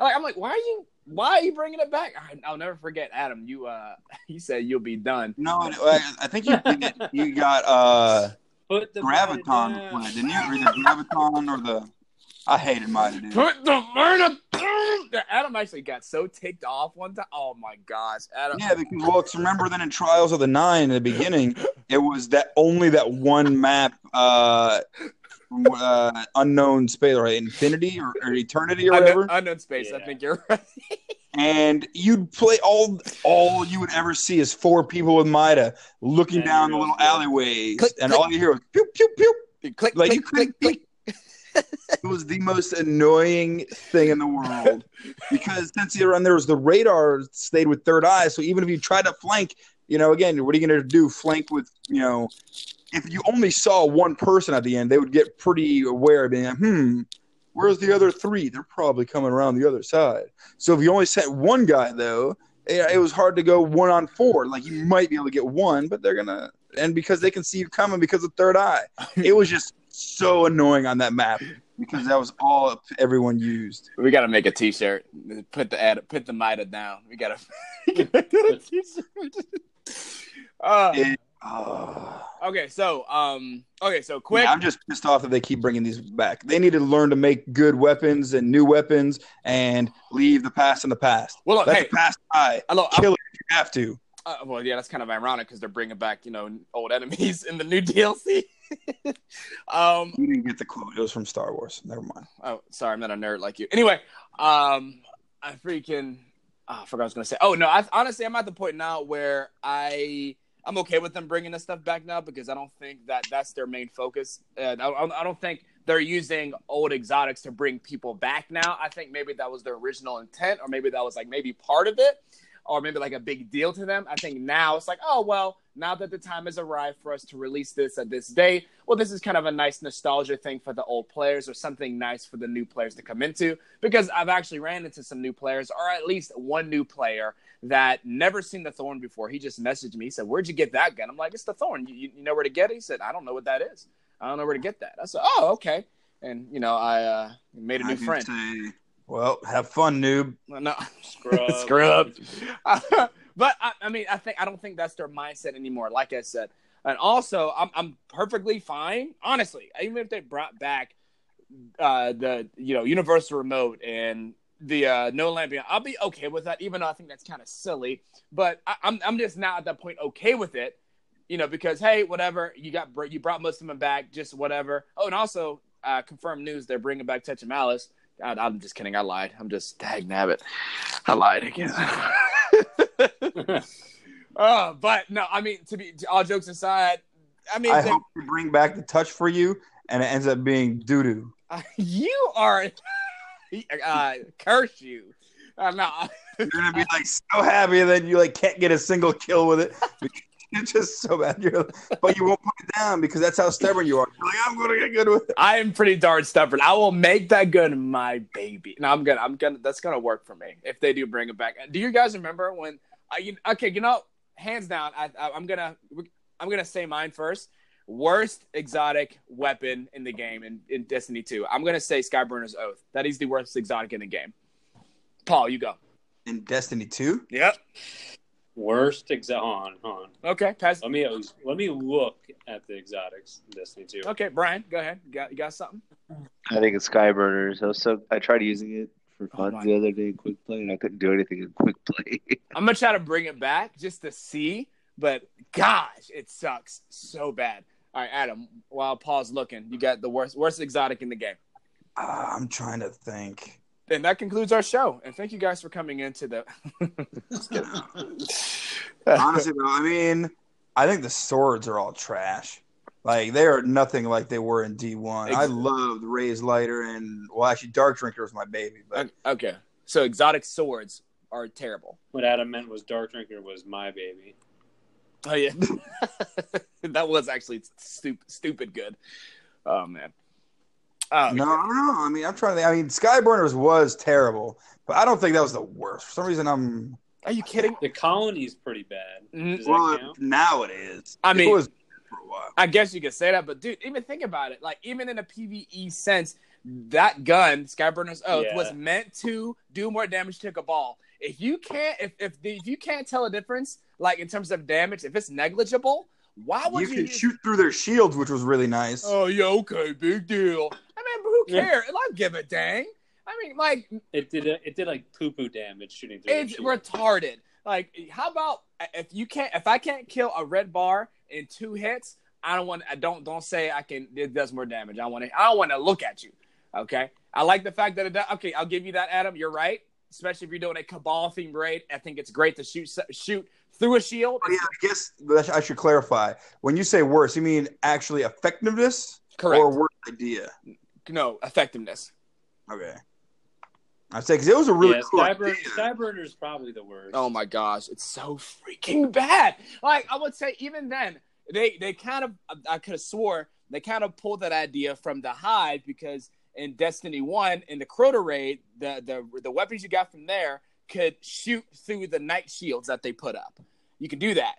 Like, I'm like, why are you? Why are you bringing it back? I'll never forget, Adam. You uh, you said you'll be done. No, I think you you got uh, Put the graviton, didn't you? Or the graviton or the I hated Mida, dude. Put the murder. Adam actually got so ticked off one time. Oh my gosh, Adam. Yeah, because well, remember then in Trials of the Nine in the beginning, it was that only that one map, uh, uh unknown space or infinity or, or eternity or whatever. Unknown, unknown space. Yeah. I think you're right. and you'd play all all you would ever see is four people with Mida looking down the little alleyways, click, and click. all you hear was pew pew pew. Click, like click, you click, click, click it was the most annoying thing in the world because since you're on there was the radar stayed with third eye, so even if you tried to flank, you know, again, what are you going to do? Flank with, you know, if you only saw one person at the end, they would get pretty aware of being, like, hmm, where's the other three? They're probably coming around the other side. So if you only sent one guy, though, it, it was hard to go one on four. Like you might be able to get one, but they're gonna, and because they can see you coming because of third eye, it was just so annoying on that map because that was all everyone used. We got to make a T-shirt. Put the ad, put the Mida down. We got to. uh, it, uh, okay, so um, okay, so quick. Yeah, I'm just pissed off that they keep bringing these back. They need to learn to make good weapons and new weapons and leave the past in the past. Well, look, Let hey, the past die. Hello, Kill it if you have to. Uh, well, yeah, that's kind of ironic because they're bringing back, you know, old enemies in the new DLC. um, you didn't get the quote. It was from Star Wars. Never mind. Oh, sorry, I'm not a nerd like you. Anyway, um, I freaking oh, I forgot what I was gonna say. Oh no, I, honestly, I'm at the point now where I I'm okay with them bringing this stuff back now because I don't think that that's their main focus. I, I don't think they're using old exotics to bring people back now. I think maybe that was their original intent, or maybe that was like maybe part of it or maybe like a big deal to them. I think now it's like, oh well, now that the time has arrived for us to release this at this date, well, this is kind of a nice nostalgia thing for the old players or something nice for the new players to come into. Because I've actually ran into some new players, or at least one new player that never seen the thorn before. He just messaged me, he said, Where'd you get that gun? I'm like, It's the thorn. You, you know where to get it? He said, I don't know what that is. I don't know where to get that. I said, Oh, okay. And you know, I uh, made a new friend. Say, well, have fun, noob. No, scrub, scrub. but I, I, mean, I think I don't think that's their mindset anymore. Like I said, and also I'm I'm perfectly fine, honestly. Even if they brought back uh, the you know universal remote and the uh, no lampion, I'll be okay with that. Even though I think that's kind of silly, but I, I'm I'm just now at that point okay with it. You know, because hey, whatever you got, you brought most of them back, just whatever. Oh, and also uh, confirmed news they're bringing back Touch of Malice. I, am just kidding. I lied. I'm just dag nabbit. I lied again. uh, but no, I mean to be all jokes aside, I mean I they, hope to bring back the touch for you, and it ends up being doo doo. Uh, you are, uh, curse you. Uh, no. You're gonna be like so happy, and then you like can't get a single kill with it it's just so bad. You're, but you won't put it down because that's how stubborn you are. You're like, I'm gonna get good with it. I am pretty darn stubborn. I will make that gun my baby. No, I'm gonna, I'm gonna. That's gonna work for me if they do bring it back. Do you guys remember when? I, you, okay, you know, hands down, I, I, I'm gonna, I'm gonna say mine first. Worst exotic weapon in the game in, in Destiny 2. I'm gonna say Skyburner's Oath. That is the worst exotic in the game. Paul, you go. In Destiny 2? Yep. Worst exotic. On, on. Okay, pass. Let me let me look at the exotics in Destiny 2. Okay, Brian, go ahead. You got you got something? I think it's Skyburners. I, so I tried using it for oh fun oh the other day in quick play, and I couldn't do anything in quick play. I'm gonna try to bring it back just to see, but gosh, it sucks so bad. All right, Adam. While Paul's looking, you got the worst worst exotic in the game. Uh, I'm trying to think. And that concludes our show. And thank you guys for coming into the. Honestly, though, I mean, I think the swords are all trash. Like they are nothing like they were in D one. Exactly. I loved Raze-Lighter and well, actually, Dark Drinker was my baby. But okay, so exotic swords are terrible. What Adam meant was Dark Drinker was my baby. Oh yeah, that was actually stupid, stupid good. Oh man. Oh, no, no. I mean, I'm trying to. Think. I mean, Skyburners was terrible, but I don't think that was the worst. For some reason, I'm. Are you kidding? The colony's pretty bad. Mm-hmm. Well, now it is. I mean, was I guess you could say that, but dude, even think about it. Like, even in a PVE sense, that gun, Skyburner's Oath, yeah. was meant to do more damage to a ball. If you can't, if if, the, if you can't tell a difference, like in terms of damage, if it's negligible, why would you? You can shoot through their shields, which was really nice. Oh yeah, okay, big deal. I mean, but who cares? Yeah. I give a dang. I mean, like it did. A, it did like poo poo damage shooting through. It's retarded. Like, how about uh, if you can't? If I can't kill a red bar in two hits, I don't want. I don't don't say I can. It does more damage. I want to. I don't want to look at you. Okay. I like the fact that it. Does, okay, I'll give you that, Adam. You're right. Especially if you're doing a cabal theme raid, I think it's great to shoot shoot through a shield. Oh, yeah, I guess I should clarify. When you say worse, you mean actually effectiveness, correct, or worse idea? No, effectiveness. Okay. I'd say because it was a really yeah, cool Skyburner, idea. Skyburner is probably the worst. Oh my gosh, it's so freaking bad. Like I would say, even then, they they kind of I could have swore they kind of pulled that idea from the Hive because in Destiny One in the Crota raid, the the the weapons you got from there could shoot through the night shields that they put up. You can do that,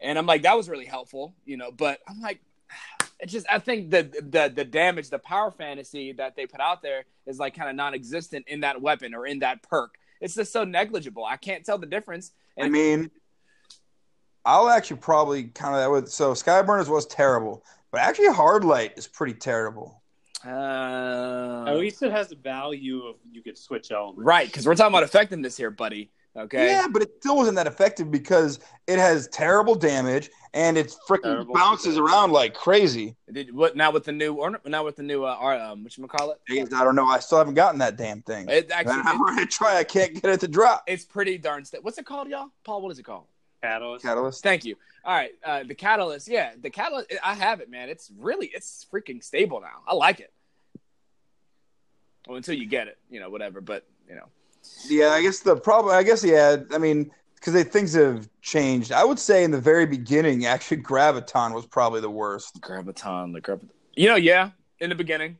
and I'm like that was really helpful, you know. But I'm like. It's just I think the the the damage, the power fantasy that they put out there is like kind of non-existent in that weapon or in that perk. It's just so negligible. I can't tell the difference. I mean, I'll actually probably kind of that with so Skyburners was terrible, but actually Hardlight is pretty terrible. Uh, At least it has the value of you could switch elements. right, because we're talking about effectiveness here, buddy. Okay. Yeah, but it still wasn't that effective because it has terrible damage and it freaking Terrible. bounces around like crazy. Did, what now with the new or now with the new uh, R- um, what you call it? I don't know. I still haven't gotten that damn thing. It actually I'm ready to try. I can't get it to drop. it's pretty darn. Sta- What's it called, y'all? Paul, what is it called? Catalyst. Catalyst. Thank you. All right, uh, the catalyst. Yeah, the catalyst. I have it, man. It's really it's freaking stable now. I like it. Well, until you get it, you know, whatever. But you know, Yeah, I guess the problem. I guess yeah. I mean, because things have changed. I would say in the very beginning, actually, Graviton was probably the worst. graviton, the graviton. You know, yeah, in the beginning,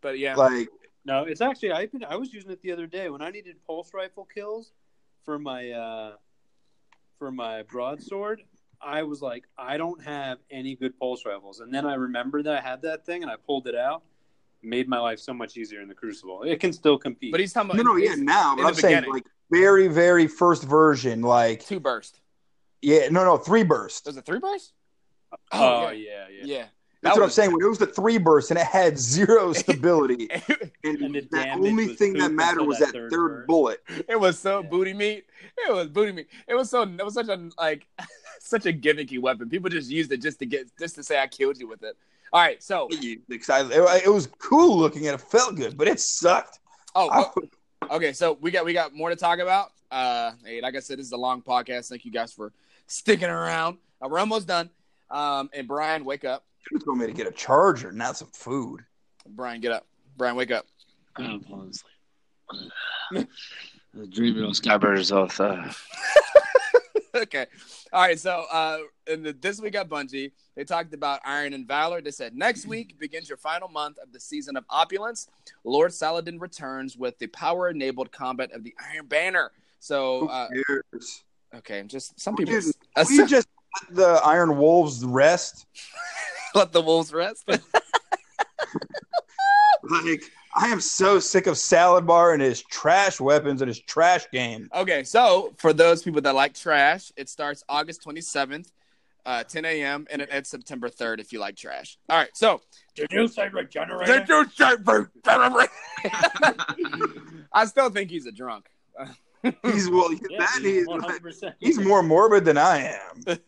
but yeah, Like, No, it's actually I've been I was using it the other day when I needed pulse rifle kills for my uh for my broadsword. I was like, I don't have any good pulse rifles, and then I remembered that I had that thing, and I pulled it out. Made my life so much easier in the Crucible. It can still compete. but he's talking no, about no, yeah, now, but I'm saying beginning. like very, very first version. Like, two burst. yeah, no, no, three burst. Was it three burst? Oh, oh yeah. yeah, yeah. Yeah. That's That what I'm saying. When it was the three burst and it had zero stability, and, And the only thing that mattered was that third third bullet. It was so Yeah. booty meat. It was booty meat. It was so it was such a like such a gimmicky weapon. People just used it just to get just to say I killed you with it. All right, so Excited. It, it was cool looking and it felt good, but it sucked. oh I- oh, okay, so we got we got more to talk about. Uh, hey, like I said, this is a long podcast. Thank you guys for sticking around. Uh, we're almost done. Um, and Brian, wake up. You told me to get a charger, not some food. Brian, get up. Brian, wake up. I'm falling asleep. I was dreaming of Skyburners off. Uh, okay. All right. So, uh, in the, this week at Bungie, they talked about Iron and Valor. They said next week begins your final month of the season of Opulence. Lord Saladin returns with the power-enabled combat of the Iron Banner. So, Who uh, cares? okay, just some We people didn't- uh, We just let the Iron Wolves rest. let the wolves rest. Like I am so sick of Salad Bar and his trash weapons and his trash game. okay, so for those people that like trash, it starts August 27th, uh, 10 a.m. and it ends September 3rd if you like trash. All right, so Did you say regenerator? Did you say regenerate? I still think he's a drunk. He's well, Yeah, that he's, 100%. he's more morbid than I am.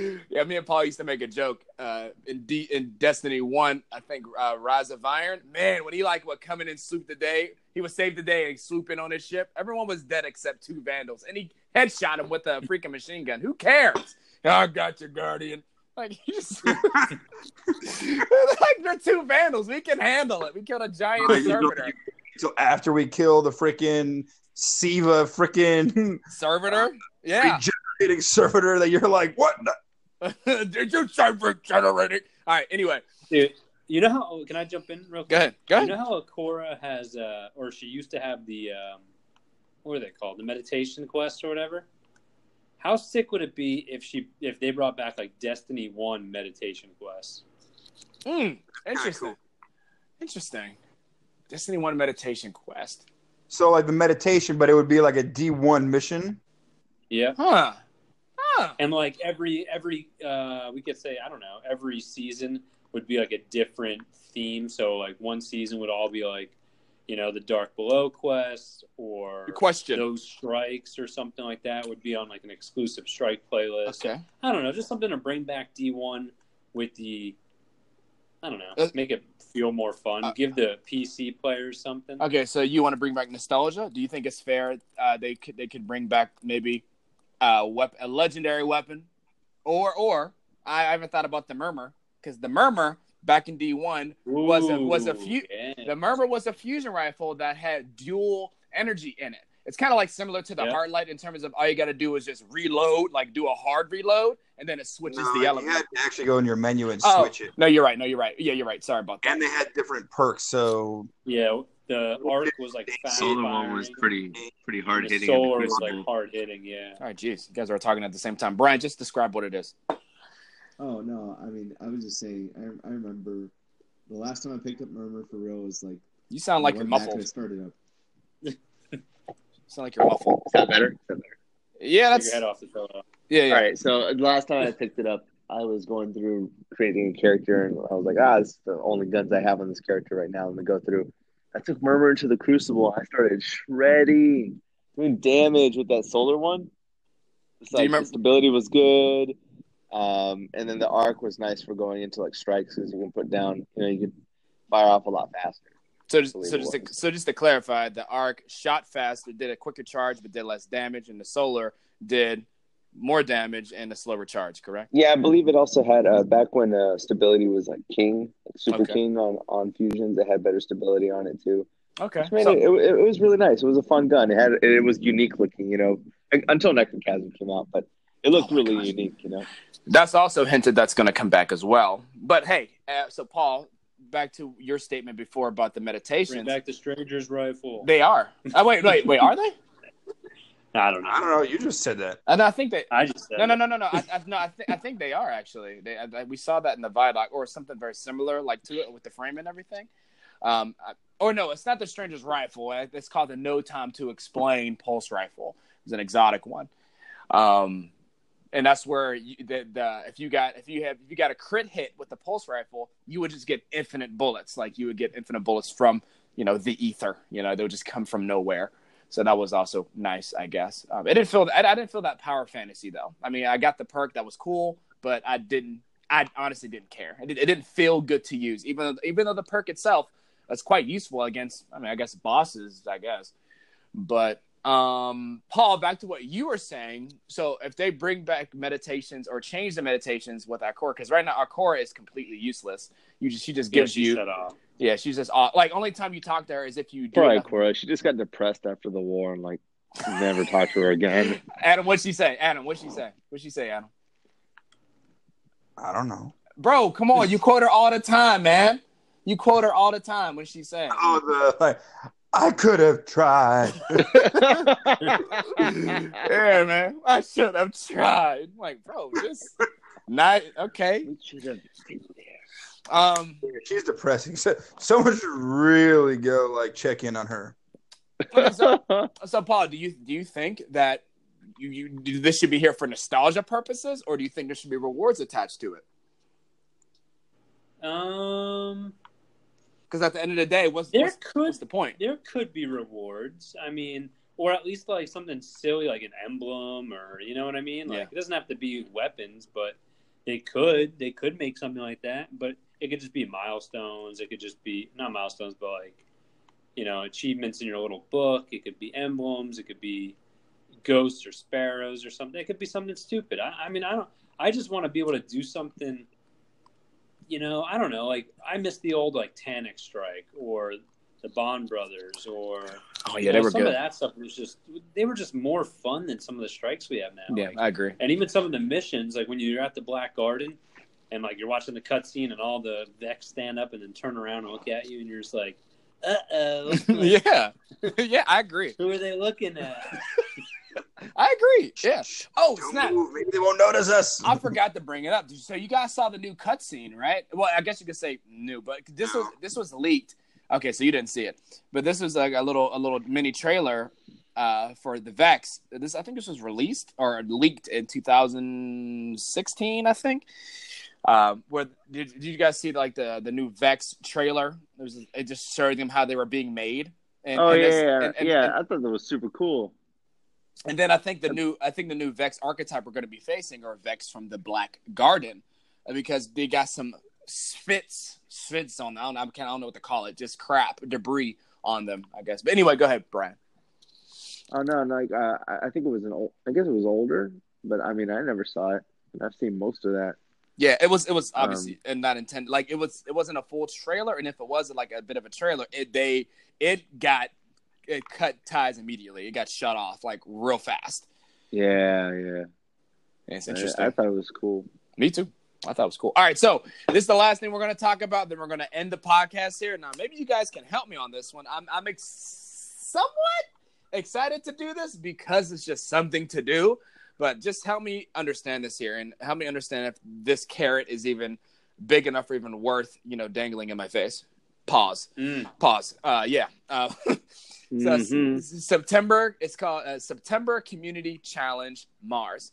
yeah, me and Paul used to make a joke uh, in D- in Destiny One. I think uh, Rise of Iron. Man, when he like would coming in and swoop the day, he would save the day and swoop in on his ship. Everyone was dead except two vandals, and he headshot him with a freaking machine gun. Who cares? I got your Guardian. Like, just, like they're two vandals. We can handle it. We killed a giant servitor. So after we kill the freaking Siva freaking Servitor? Yeah. regenerating servitor that you're like, what? The- Did you say regenerating? All right. Anyway, Dude, you know how? Oh, can I jump in real quick? go ahead. Go ahead. You know how Ikora has, uh, or she used to have the, um, what are they called? The meditation quest or whatever. How sick would it be if she, if they brought back like Destiny One meditation quest? Mm, interesting. cool. Interesting. Destiny One meditation quest. So like the meditation, but it would be like a D1 mission. Yeah, Huh. And like every every, uh, we could say I don't know, every season would be like a different theme. So like one season would all be like, you know, the Dark Below quest or Good question. those strikes or something like that would be on like an exclusive strike playlist. Okay. I don't know, just something to bring back D1 with the, I don't know, Uh, make it feel more fun. uh, Give the PC players something. Okay. So you want to bring back nostalgia? Do you think it's fair? Uh, they could they could bring back maybe a wep- a legendary weapon, or or I, I haven't thought about the murmur because the murmur back in D1 was a, was a few. Yeah. The Murmur was a fusion rifle that had dual energy in it. It's kind of like similar to the yep. Hardlight in terms of all you got to do is just reload, like do a hard reload, and then it switches no, the element. You had to actually go in your menu and oh, switch it. No, you're right. No, you're right. Yeah, you're right. Sorry about that. And they had different perks, so yeah, the arc was like fast. Solar one was pretty pretty hard hitting. Solar was like hard hitting. Yeah. All right, jeez, you guys are talking at the same time. Brian, just describe what it is. Oh no, I mean, I was just saying. I, I remember the last time I picked up Murmur for real was like. You sound like you're muffled. started up. sound like you're muffled. Is that better? Is that better? Yeah, that's. Take your head off the pillow. Yeah, yeah. All right. So the last time I picked it up, I was going through creating a character, and I was like, ah, this is the only guns I have on this character right now. Let me go through. I took Murmur into the Crucible. I started shredding, doing damage with that solar one. It's like the stability was good. Um, and then the arc was nice for going into like strikes because you can put down, you know, you can fire off a lot faster. So just, so just to, so just to clarify, the arc shot faster, did a quicker charge, but did less damage, and the solar did more damage and a slower charge. Correct? Yeah, I believe it also had uh, back when uh, stability was like king, like super okay. king on on fusions. It had better stability on it too. Okay, so, it, it, it, was really nice. It was a fun gun. It had it was unique looking, you know, until Necrochasm came out, but it looked oh really gosh. unique, you know. That's also hinted that's going to come back as well. But hey, uh, so Paul, back to your statement before about the meditation. Bring back the stranger's rifle. They are. Oh wait, wait, wait. Are they? I don't know. I don't know. You just said that. And I think they. I just no, no, no, no, no. I, I, no, I think I think they are actually. They, I, we saw that in the Vidoc or something very similar, like to it with the frame and everything. Um, or no, it's not the Stranger's rifle. It's called the No Time to Explain Pulse Rifle. It's an exotic one. Um, and that's where you, the, the if you got if you have if you got a crit hit with the pulse rifle, you would just get infinite bullets. Like you would get infinite bullets from you know the ether. You know they would just come from nowhere. So that was also nice, I guess. Um, it didn't feel I, I didn't feel that power fantasy though. I mean, I got the perk that was cool, but I didn't. I honestly didn't care. It, it didn't feel good to use, even though even though the perk itself was quite useful against. I mean, I guess bosses, I guess, but um, Paul, back to what you were saying. So if they bring back meditations or change the meditations with Ikora, because right now Ikora is completely useless. You just she just gives yeah, you. Yeah, she's just off. like only time you talk to her is if you do. Right, Cora. She just got depressed after the war and like never talked to her again. Adam, what'd she say? Adam, what'd she say? What'd she say, Adam? I don't know. Bro, come on, you quote her all the time, man. You quote her all the time when she says. Oh, the like, I could have tried. yeah, man. I should have tried. I'm like, bro, just not okay. We should have been there. Um, she's depressing. So, someone should really go like check in on her. So, so, Paul, do you do you think that you, you this should be here for nostalgia purposes, or do you think there should be rewards attached to it? Um, because at the end of the day, what's, there what's, could, what's the point? There could be rewards. I mean, or at least like something silly like an emblem or you know what I mean? Like yeah. it doesn't have to be weapons, but they could. They could make something like that, but it could just be milestones. It could just be not milestones, but like you know, achievements in your little book. It could be emblems. It could be ghosts or sparrows or something. It could be something stupid. I, I mean, I don't. I just want to be able to do something you know, I don't know. Like I miss the old like Tanic Strike or the Bond Brothers or oh yeah, they know, were some good. of that stuff was just they were just more fun than some of the strikes we have now. Yeah, like, I agree. And even some of the missions, like when you're at the Black Garden and like you're watching the cutscene and all the Vex stand up and then turn around and look at you and you're just like, uh oh. yeah, yeah, I agree. Who are they looking at? I agree. Yeah. Oh, snap. Maybe they won't notice us. I forgot to bring it up. So you guys saw the new cutscene, right? Well, I guess you could say new, but this was this was leaked. Okay, so you didn't see it, but this was like a little a little mini trailer uh, for the Vex. This I think this was released or leaked in 2016. I think. Um, where did, did you guys see like the the new Vex trailer? It was it just showed them how they were being made. And, oh and yeah, yeah, and, and, yeah. I thought that was super cool. And then I think the new I think the new Vex archetype we're going to be facing are Vex from the Black Garden, uh, because they got some spits spits on I don't, I don't know what to call it, just crap debris on them, I guess. But anyway, go ahead, Brian. Oh no, like uh, I think it was an old. I guess it was older, but I mean I never saw it. I've seen most of that. Yeah, it was. It was obviously um, and not intended. Like it was. It wasn't a full trailer, and if it was like a bit of a trailer, it they it got it cut ties immediately. It got shut off like real fast. Yeah, yeah. It's interesting. I, I thought it was cool. Me too. I thought it was cool. All right, so this is the last thing we're going to talk about. Then we're going to end the podcast here. Now, maybe you guys can help me on this one. I'm, I'm ex- somewhat excited to do this because it's just something to do. But just help me understand this here and help me understand if this carrot is even big enough or even worth, you know, dangling in my face. Pause. Mm. Pause. Uh, yeah. Uh, so mm-hmm. September. It's called uh, September Community Challenge Mars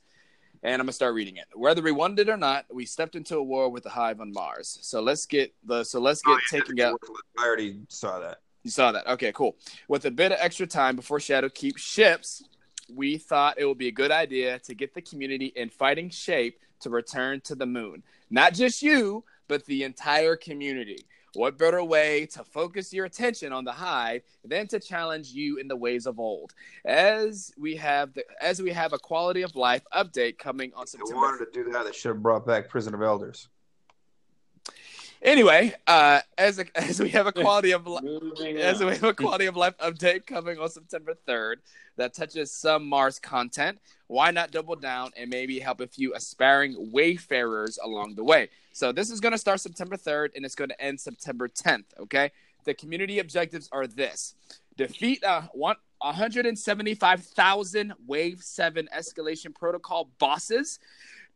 and I'm gonna start reading it. Whether we wanted it or not, we stepped into a war with the hive on Mars. So let's get the so let's get oh, yeah, taking out. I already saw that. You saw that. Okay, cool. With a bit of extra time before Shadowkeep ships, we thought it would be a good idea to get the community in fighting shape to return to the moon. Not just you, but the entire community. What better way to focus your attention on the hive than to challenge you in the ways of old? As we have the, as we have a quality of life update coming on September. They wanted to do that. They should have brought back Prison of Elders. Anyway, uh, as a, as we have a quality of li- as we have a quality of life update coming on September third that touches some Mars content, why not double down and maybe help a few aspiring wayfarers along the way? So this is going to start September 3rd and it's going to end September 10th. Okay. The community objectives are this defeat uh, one, 175,000 Wave 7 escalation protocol bosses,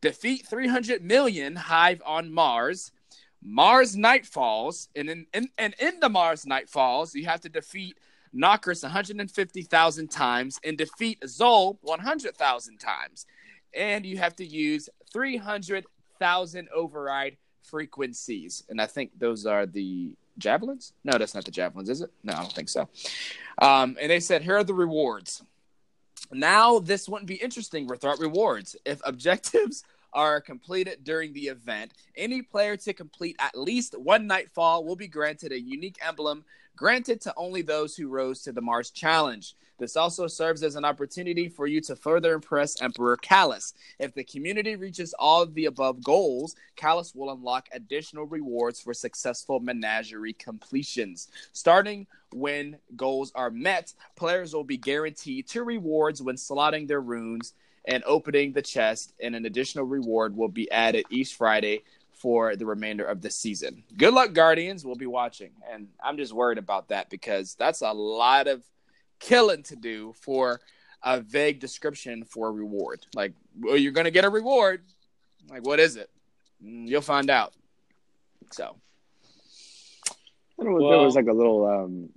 defeat 300 million Hive on Mars, Mars Nightfalls, and in, in, and in the Mars Nightfalls, you have to defeat Nokris 150,000 times and defeat Xol 100,000 times. And you have to use 300 thousand override frequencies, and I think those are the javelins. No, that's not the javelins, is it? No, I don't think so. Um, and they said, here are the rewards. Now this wouldn't be interesting without rewards. If objectives are completed during the event, any player to complete at least one nightfall will be granted a unique emblem granted to only those who rose to the Mars Challenge. This also serves as an opportunity for you to further impress Emperor Calus. If the community reaches all of the above goals, Calus will unlock additional rewards for successful menagerie completions. Starting when goals are met, players will be guaranteed two rewards when slotting their runes and opening the chest, and an additional reward will be added each Friday for the remainder of the season. Good luck, Guardians. We'll be watching. And I'm just worried about that because that's a lot of killing to do for a vague description for a reward. Like, well, you're going to get a reward. Like, what is it? Mm, you'll find out. So. I don't know if well, there was like a little um,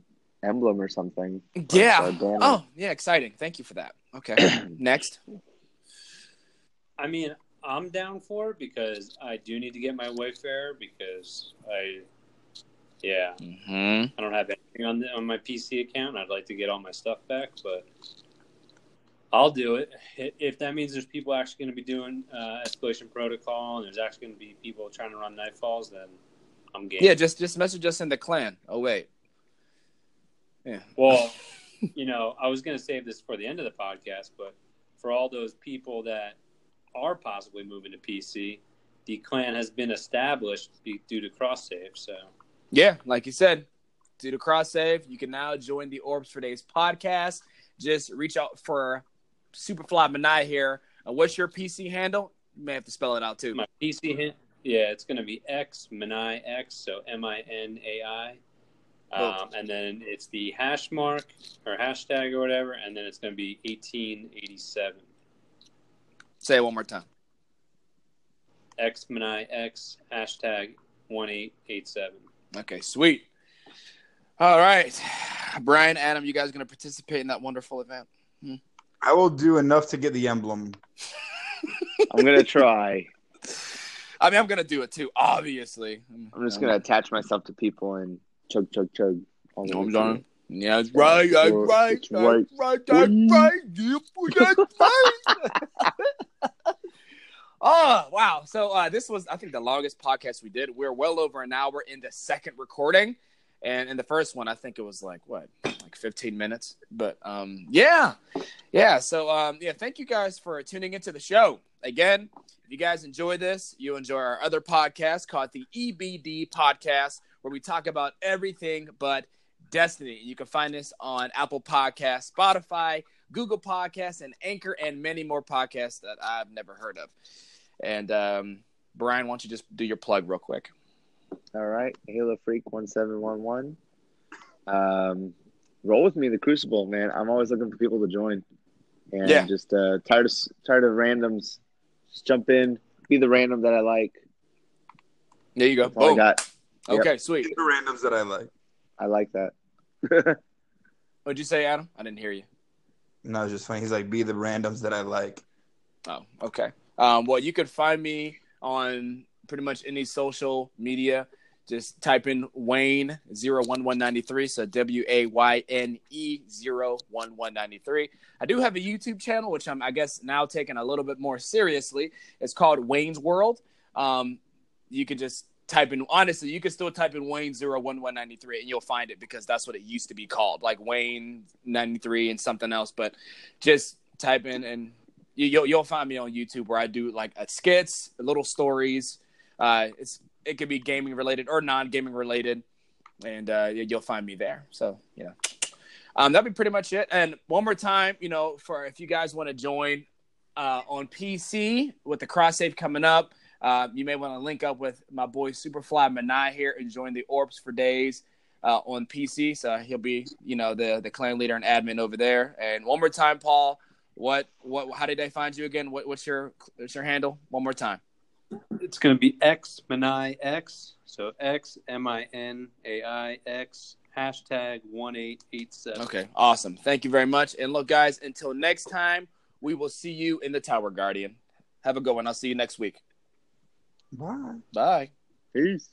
emblem or something. Yeah. Oh, yeah. Exciting. Thank you for that. Okay. Next. I mean, I'm down for it because I do need to get my Wayfarer because I, yeah, mm-hmm. I don't have anything on the, on my PC account. I'd like to get all my stuff back, but I'll do it if that means there's people actually going to be doing uh, escalation protocol and there's actually going to be people trying to run nightfalls. Then I'm game. Yeah, just just message us in the clan. Oh wait, yeah. Well, you know, I was going to save this for the end of the podcast, but for all those people that are possibly moving to PC, the clan has been established due to cross save. So, yeah, like you said, due to cross save, you can now join the Orbs for Days podcast. Just reach out for Superfly Minai here. Uh, what's your PC handle? You may have to spell it out too. My PC handle, yeah, it's going to be X Minai X, so M I N A I. Um, and then it's the hash mark or hashtag or whatever, and then it's going to be 1887. Say it one more time. Xmanai X hashtag one eight eight seven. Okay, sweet. All right, Brian, Adam, you guys going to participate in that wonderful event? Hmm? I will do enough to get the emblem. I'm gonna try. I mean, I'm gonna do it too. Obviously, I'm just gonna attach myself to people and chug, chug, chug. All no, I'm done. Yeah, that's right. That's right. That's right. right. That's right. That's right. oh wow! So uh, this was, I think, the longest podcast we did. We're well over an hour in the second recording, and in the first one, I think it was like what, like 15 minutes. But um, yeah, yeah. So um, yeah, thank you guys for tuning into the show. Again, if you guys enjoy this, you enjoy our other podcast called the EBD Podcast, where we talk about everything but Destiny. You can find us on Apple Podcasts, Spotify, Google Podcasts, and Anchor, and many more podcasts that I've never heard of. And um, Brian, why don't you just do your plug real quick? All right, Halo Freak one seven one one. Um, roll with me, the Crucible, man. I'm always looking for people to join, and yeah. just uh, tired of tired of randoms. Just jump in, be the random that I like. There you go. Boom. I got. Okay, yep. sweet. the randoms that I like. I like that. What'd you say, Adam? I didn't hear you. No, it's just funny. He's like, be the randoms that I like. Oh, okay. Um, well, you could find me on pretty much any social media. Just type in Wayne 01193. So W A Y N E 01193. I do have a YouTube channel, which I'm, I guess, now taking a little bit more seriously. It's called Wayne's World. Um, you can just type in honestly you can still type in wayne 01193 and you'll find it because that's what it used to be called like wayne 93 and something else. But just type in and you, will you'll find me on youtube where i do like a skits little stories. Uh it's it could be gaming related or non-gaming related and uh you'll find me there. So you know um that'd be pretty much it. And one more time you know for if you guys want to join uh on pc with the cross save coming up uh, you may want to link up with my boy Superfly Minai here and join the Orbs for Days uh, on PC. So he'll be, you know, the the clan leader and admin over there. And one more time, Paul, what what how did they find you again? What, what's your what's your handle? One more time. It's going to be X Minai X. So X M I N A I X hashtag one eight eight seven. Okay, awesome. Thank you very much. And look, guys, until next time, we will see you in the Tower Guardian. Have a good one. I'll see you next week. Bye. Bye. Peace.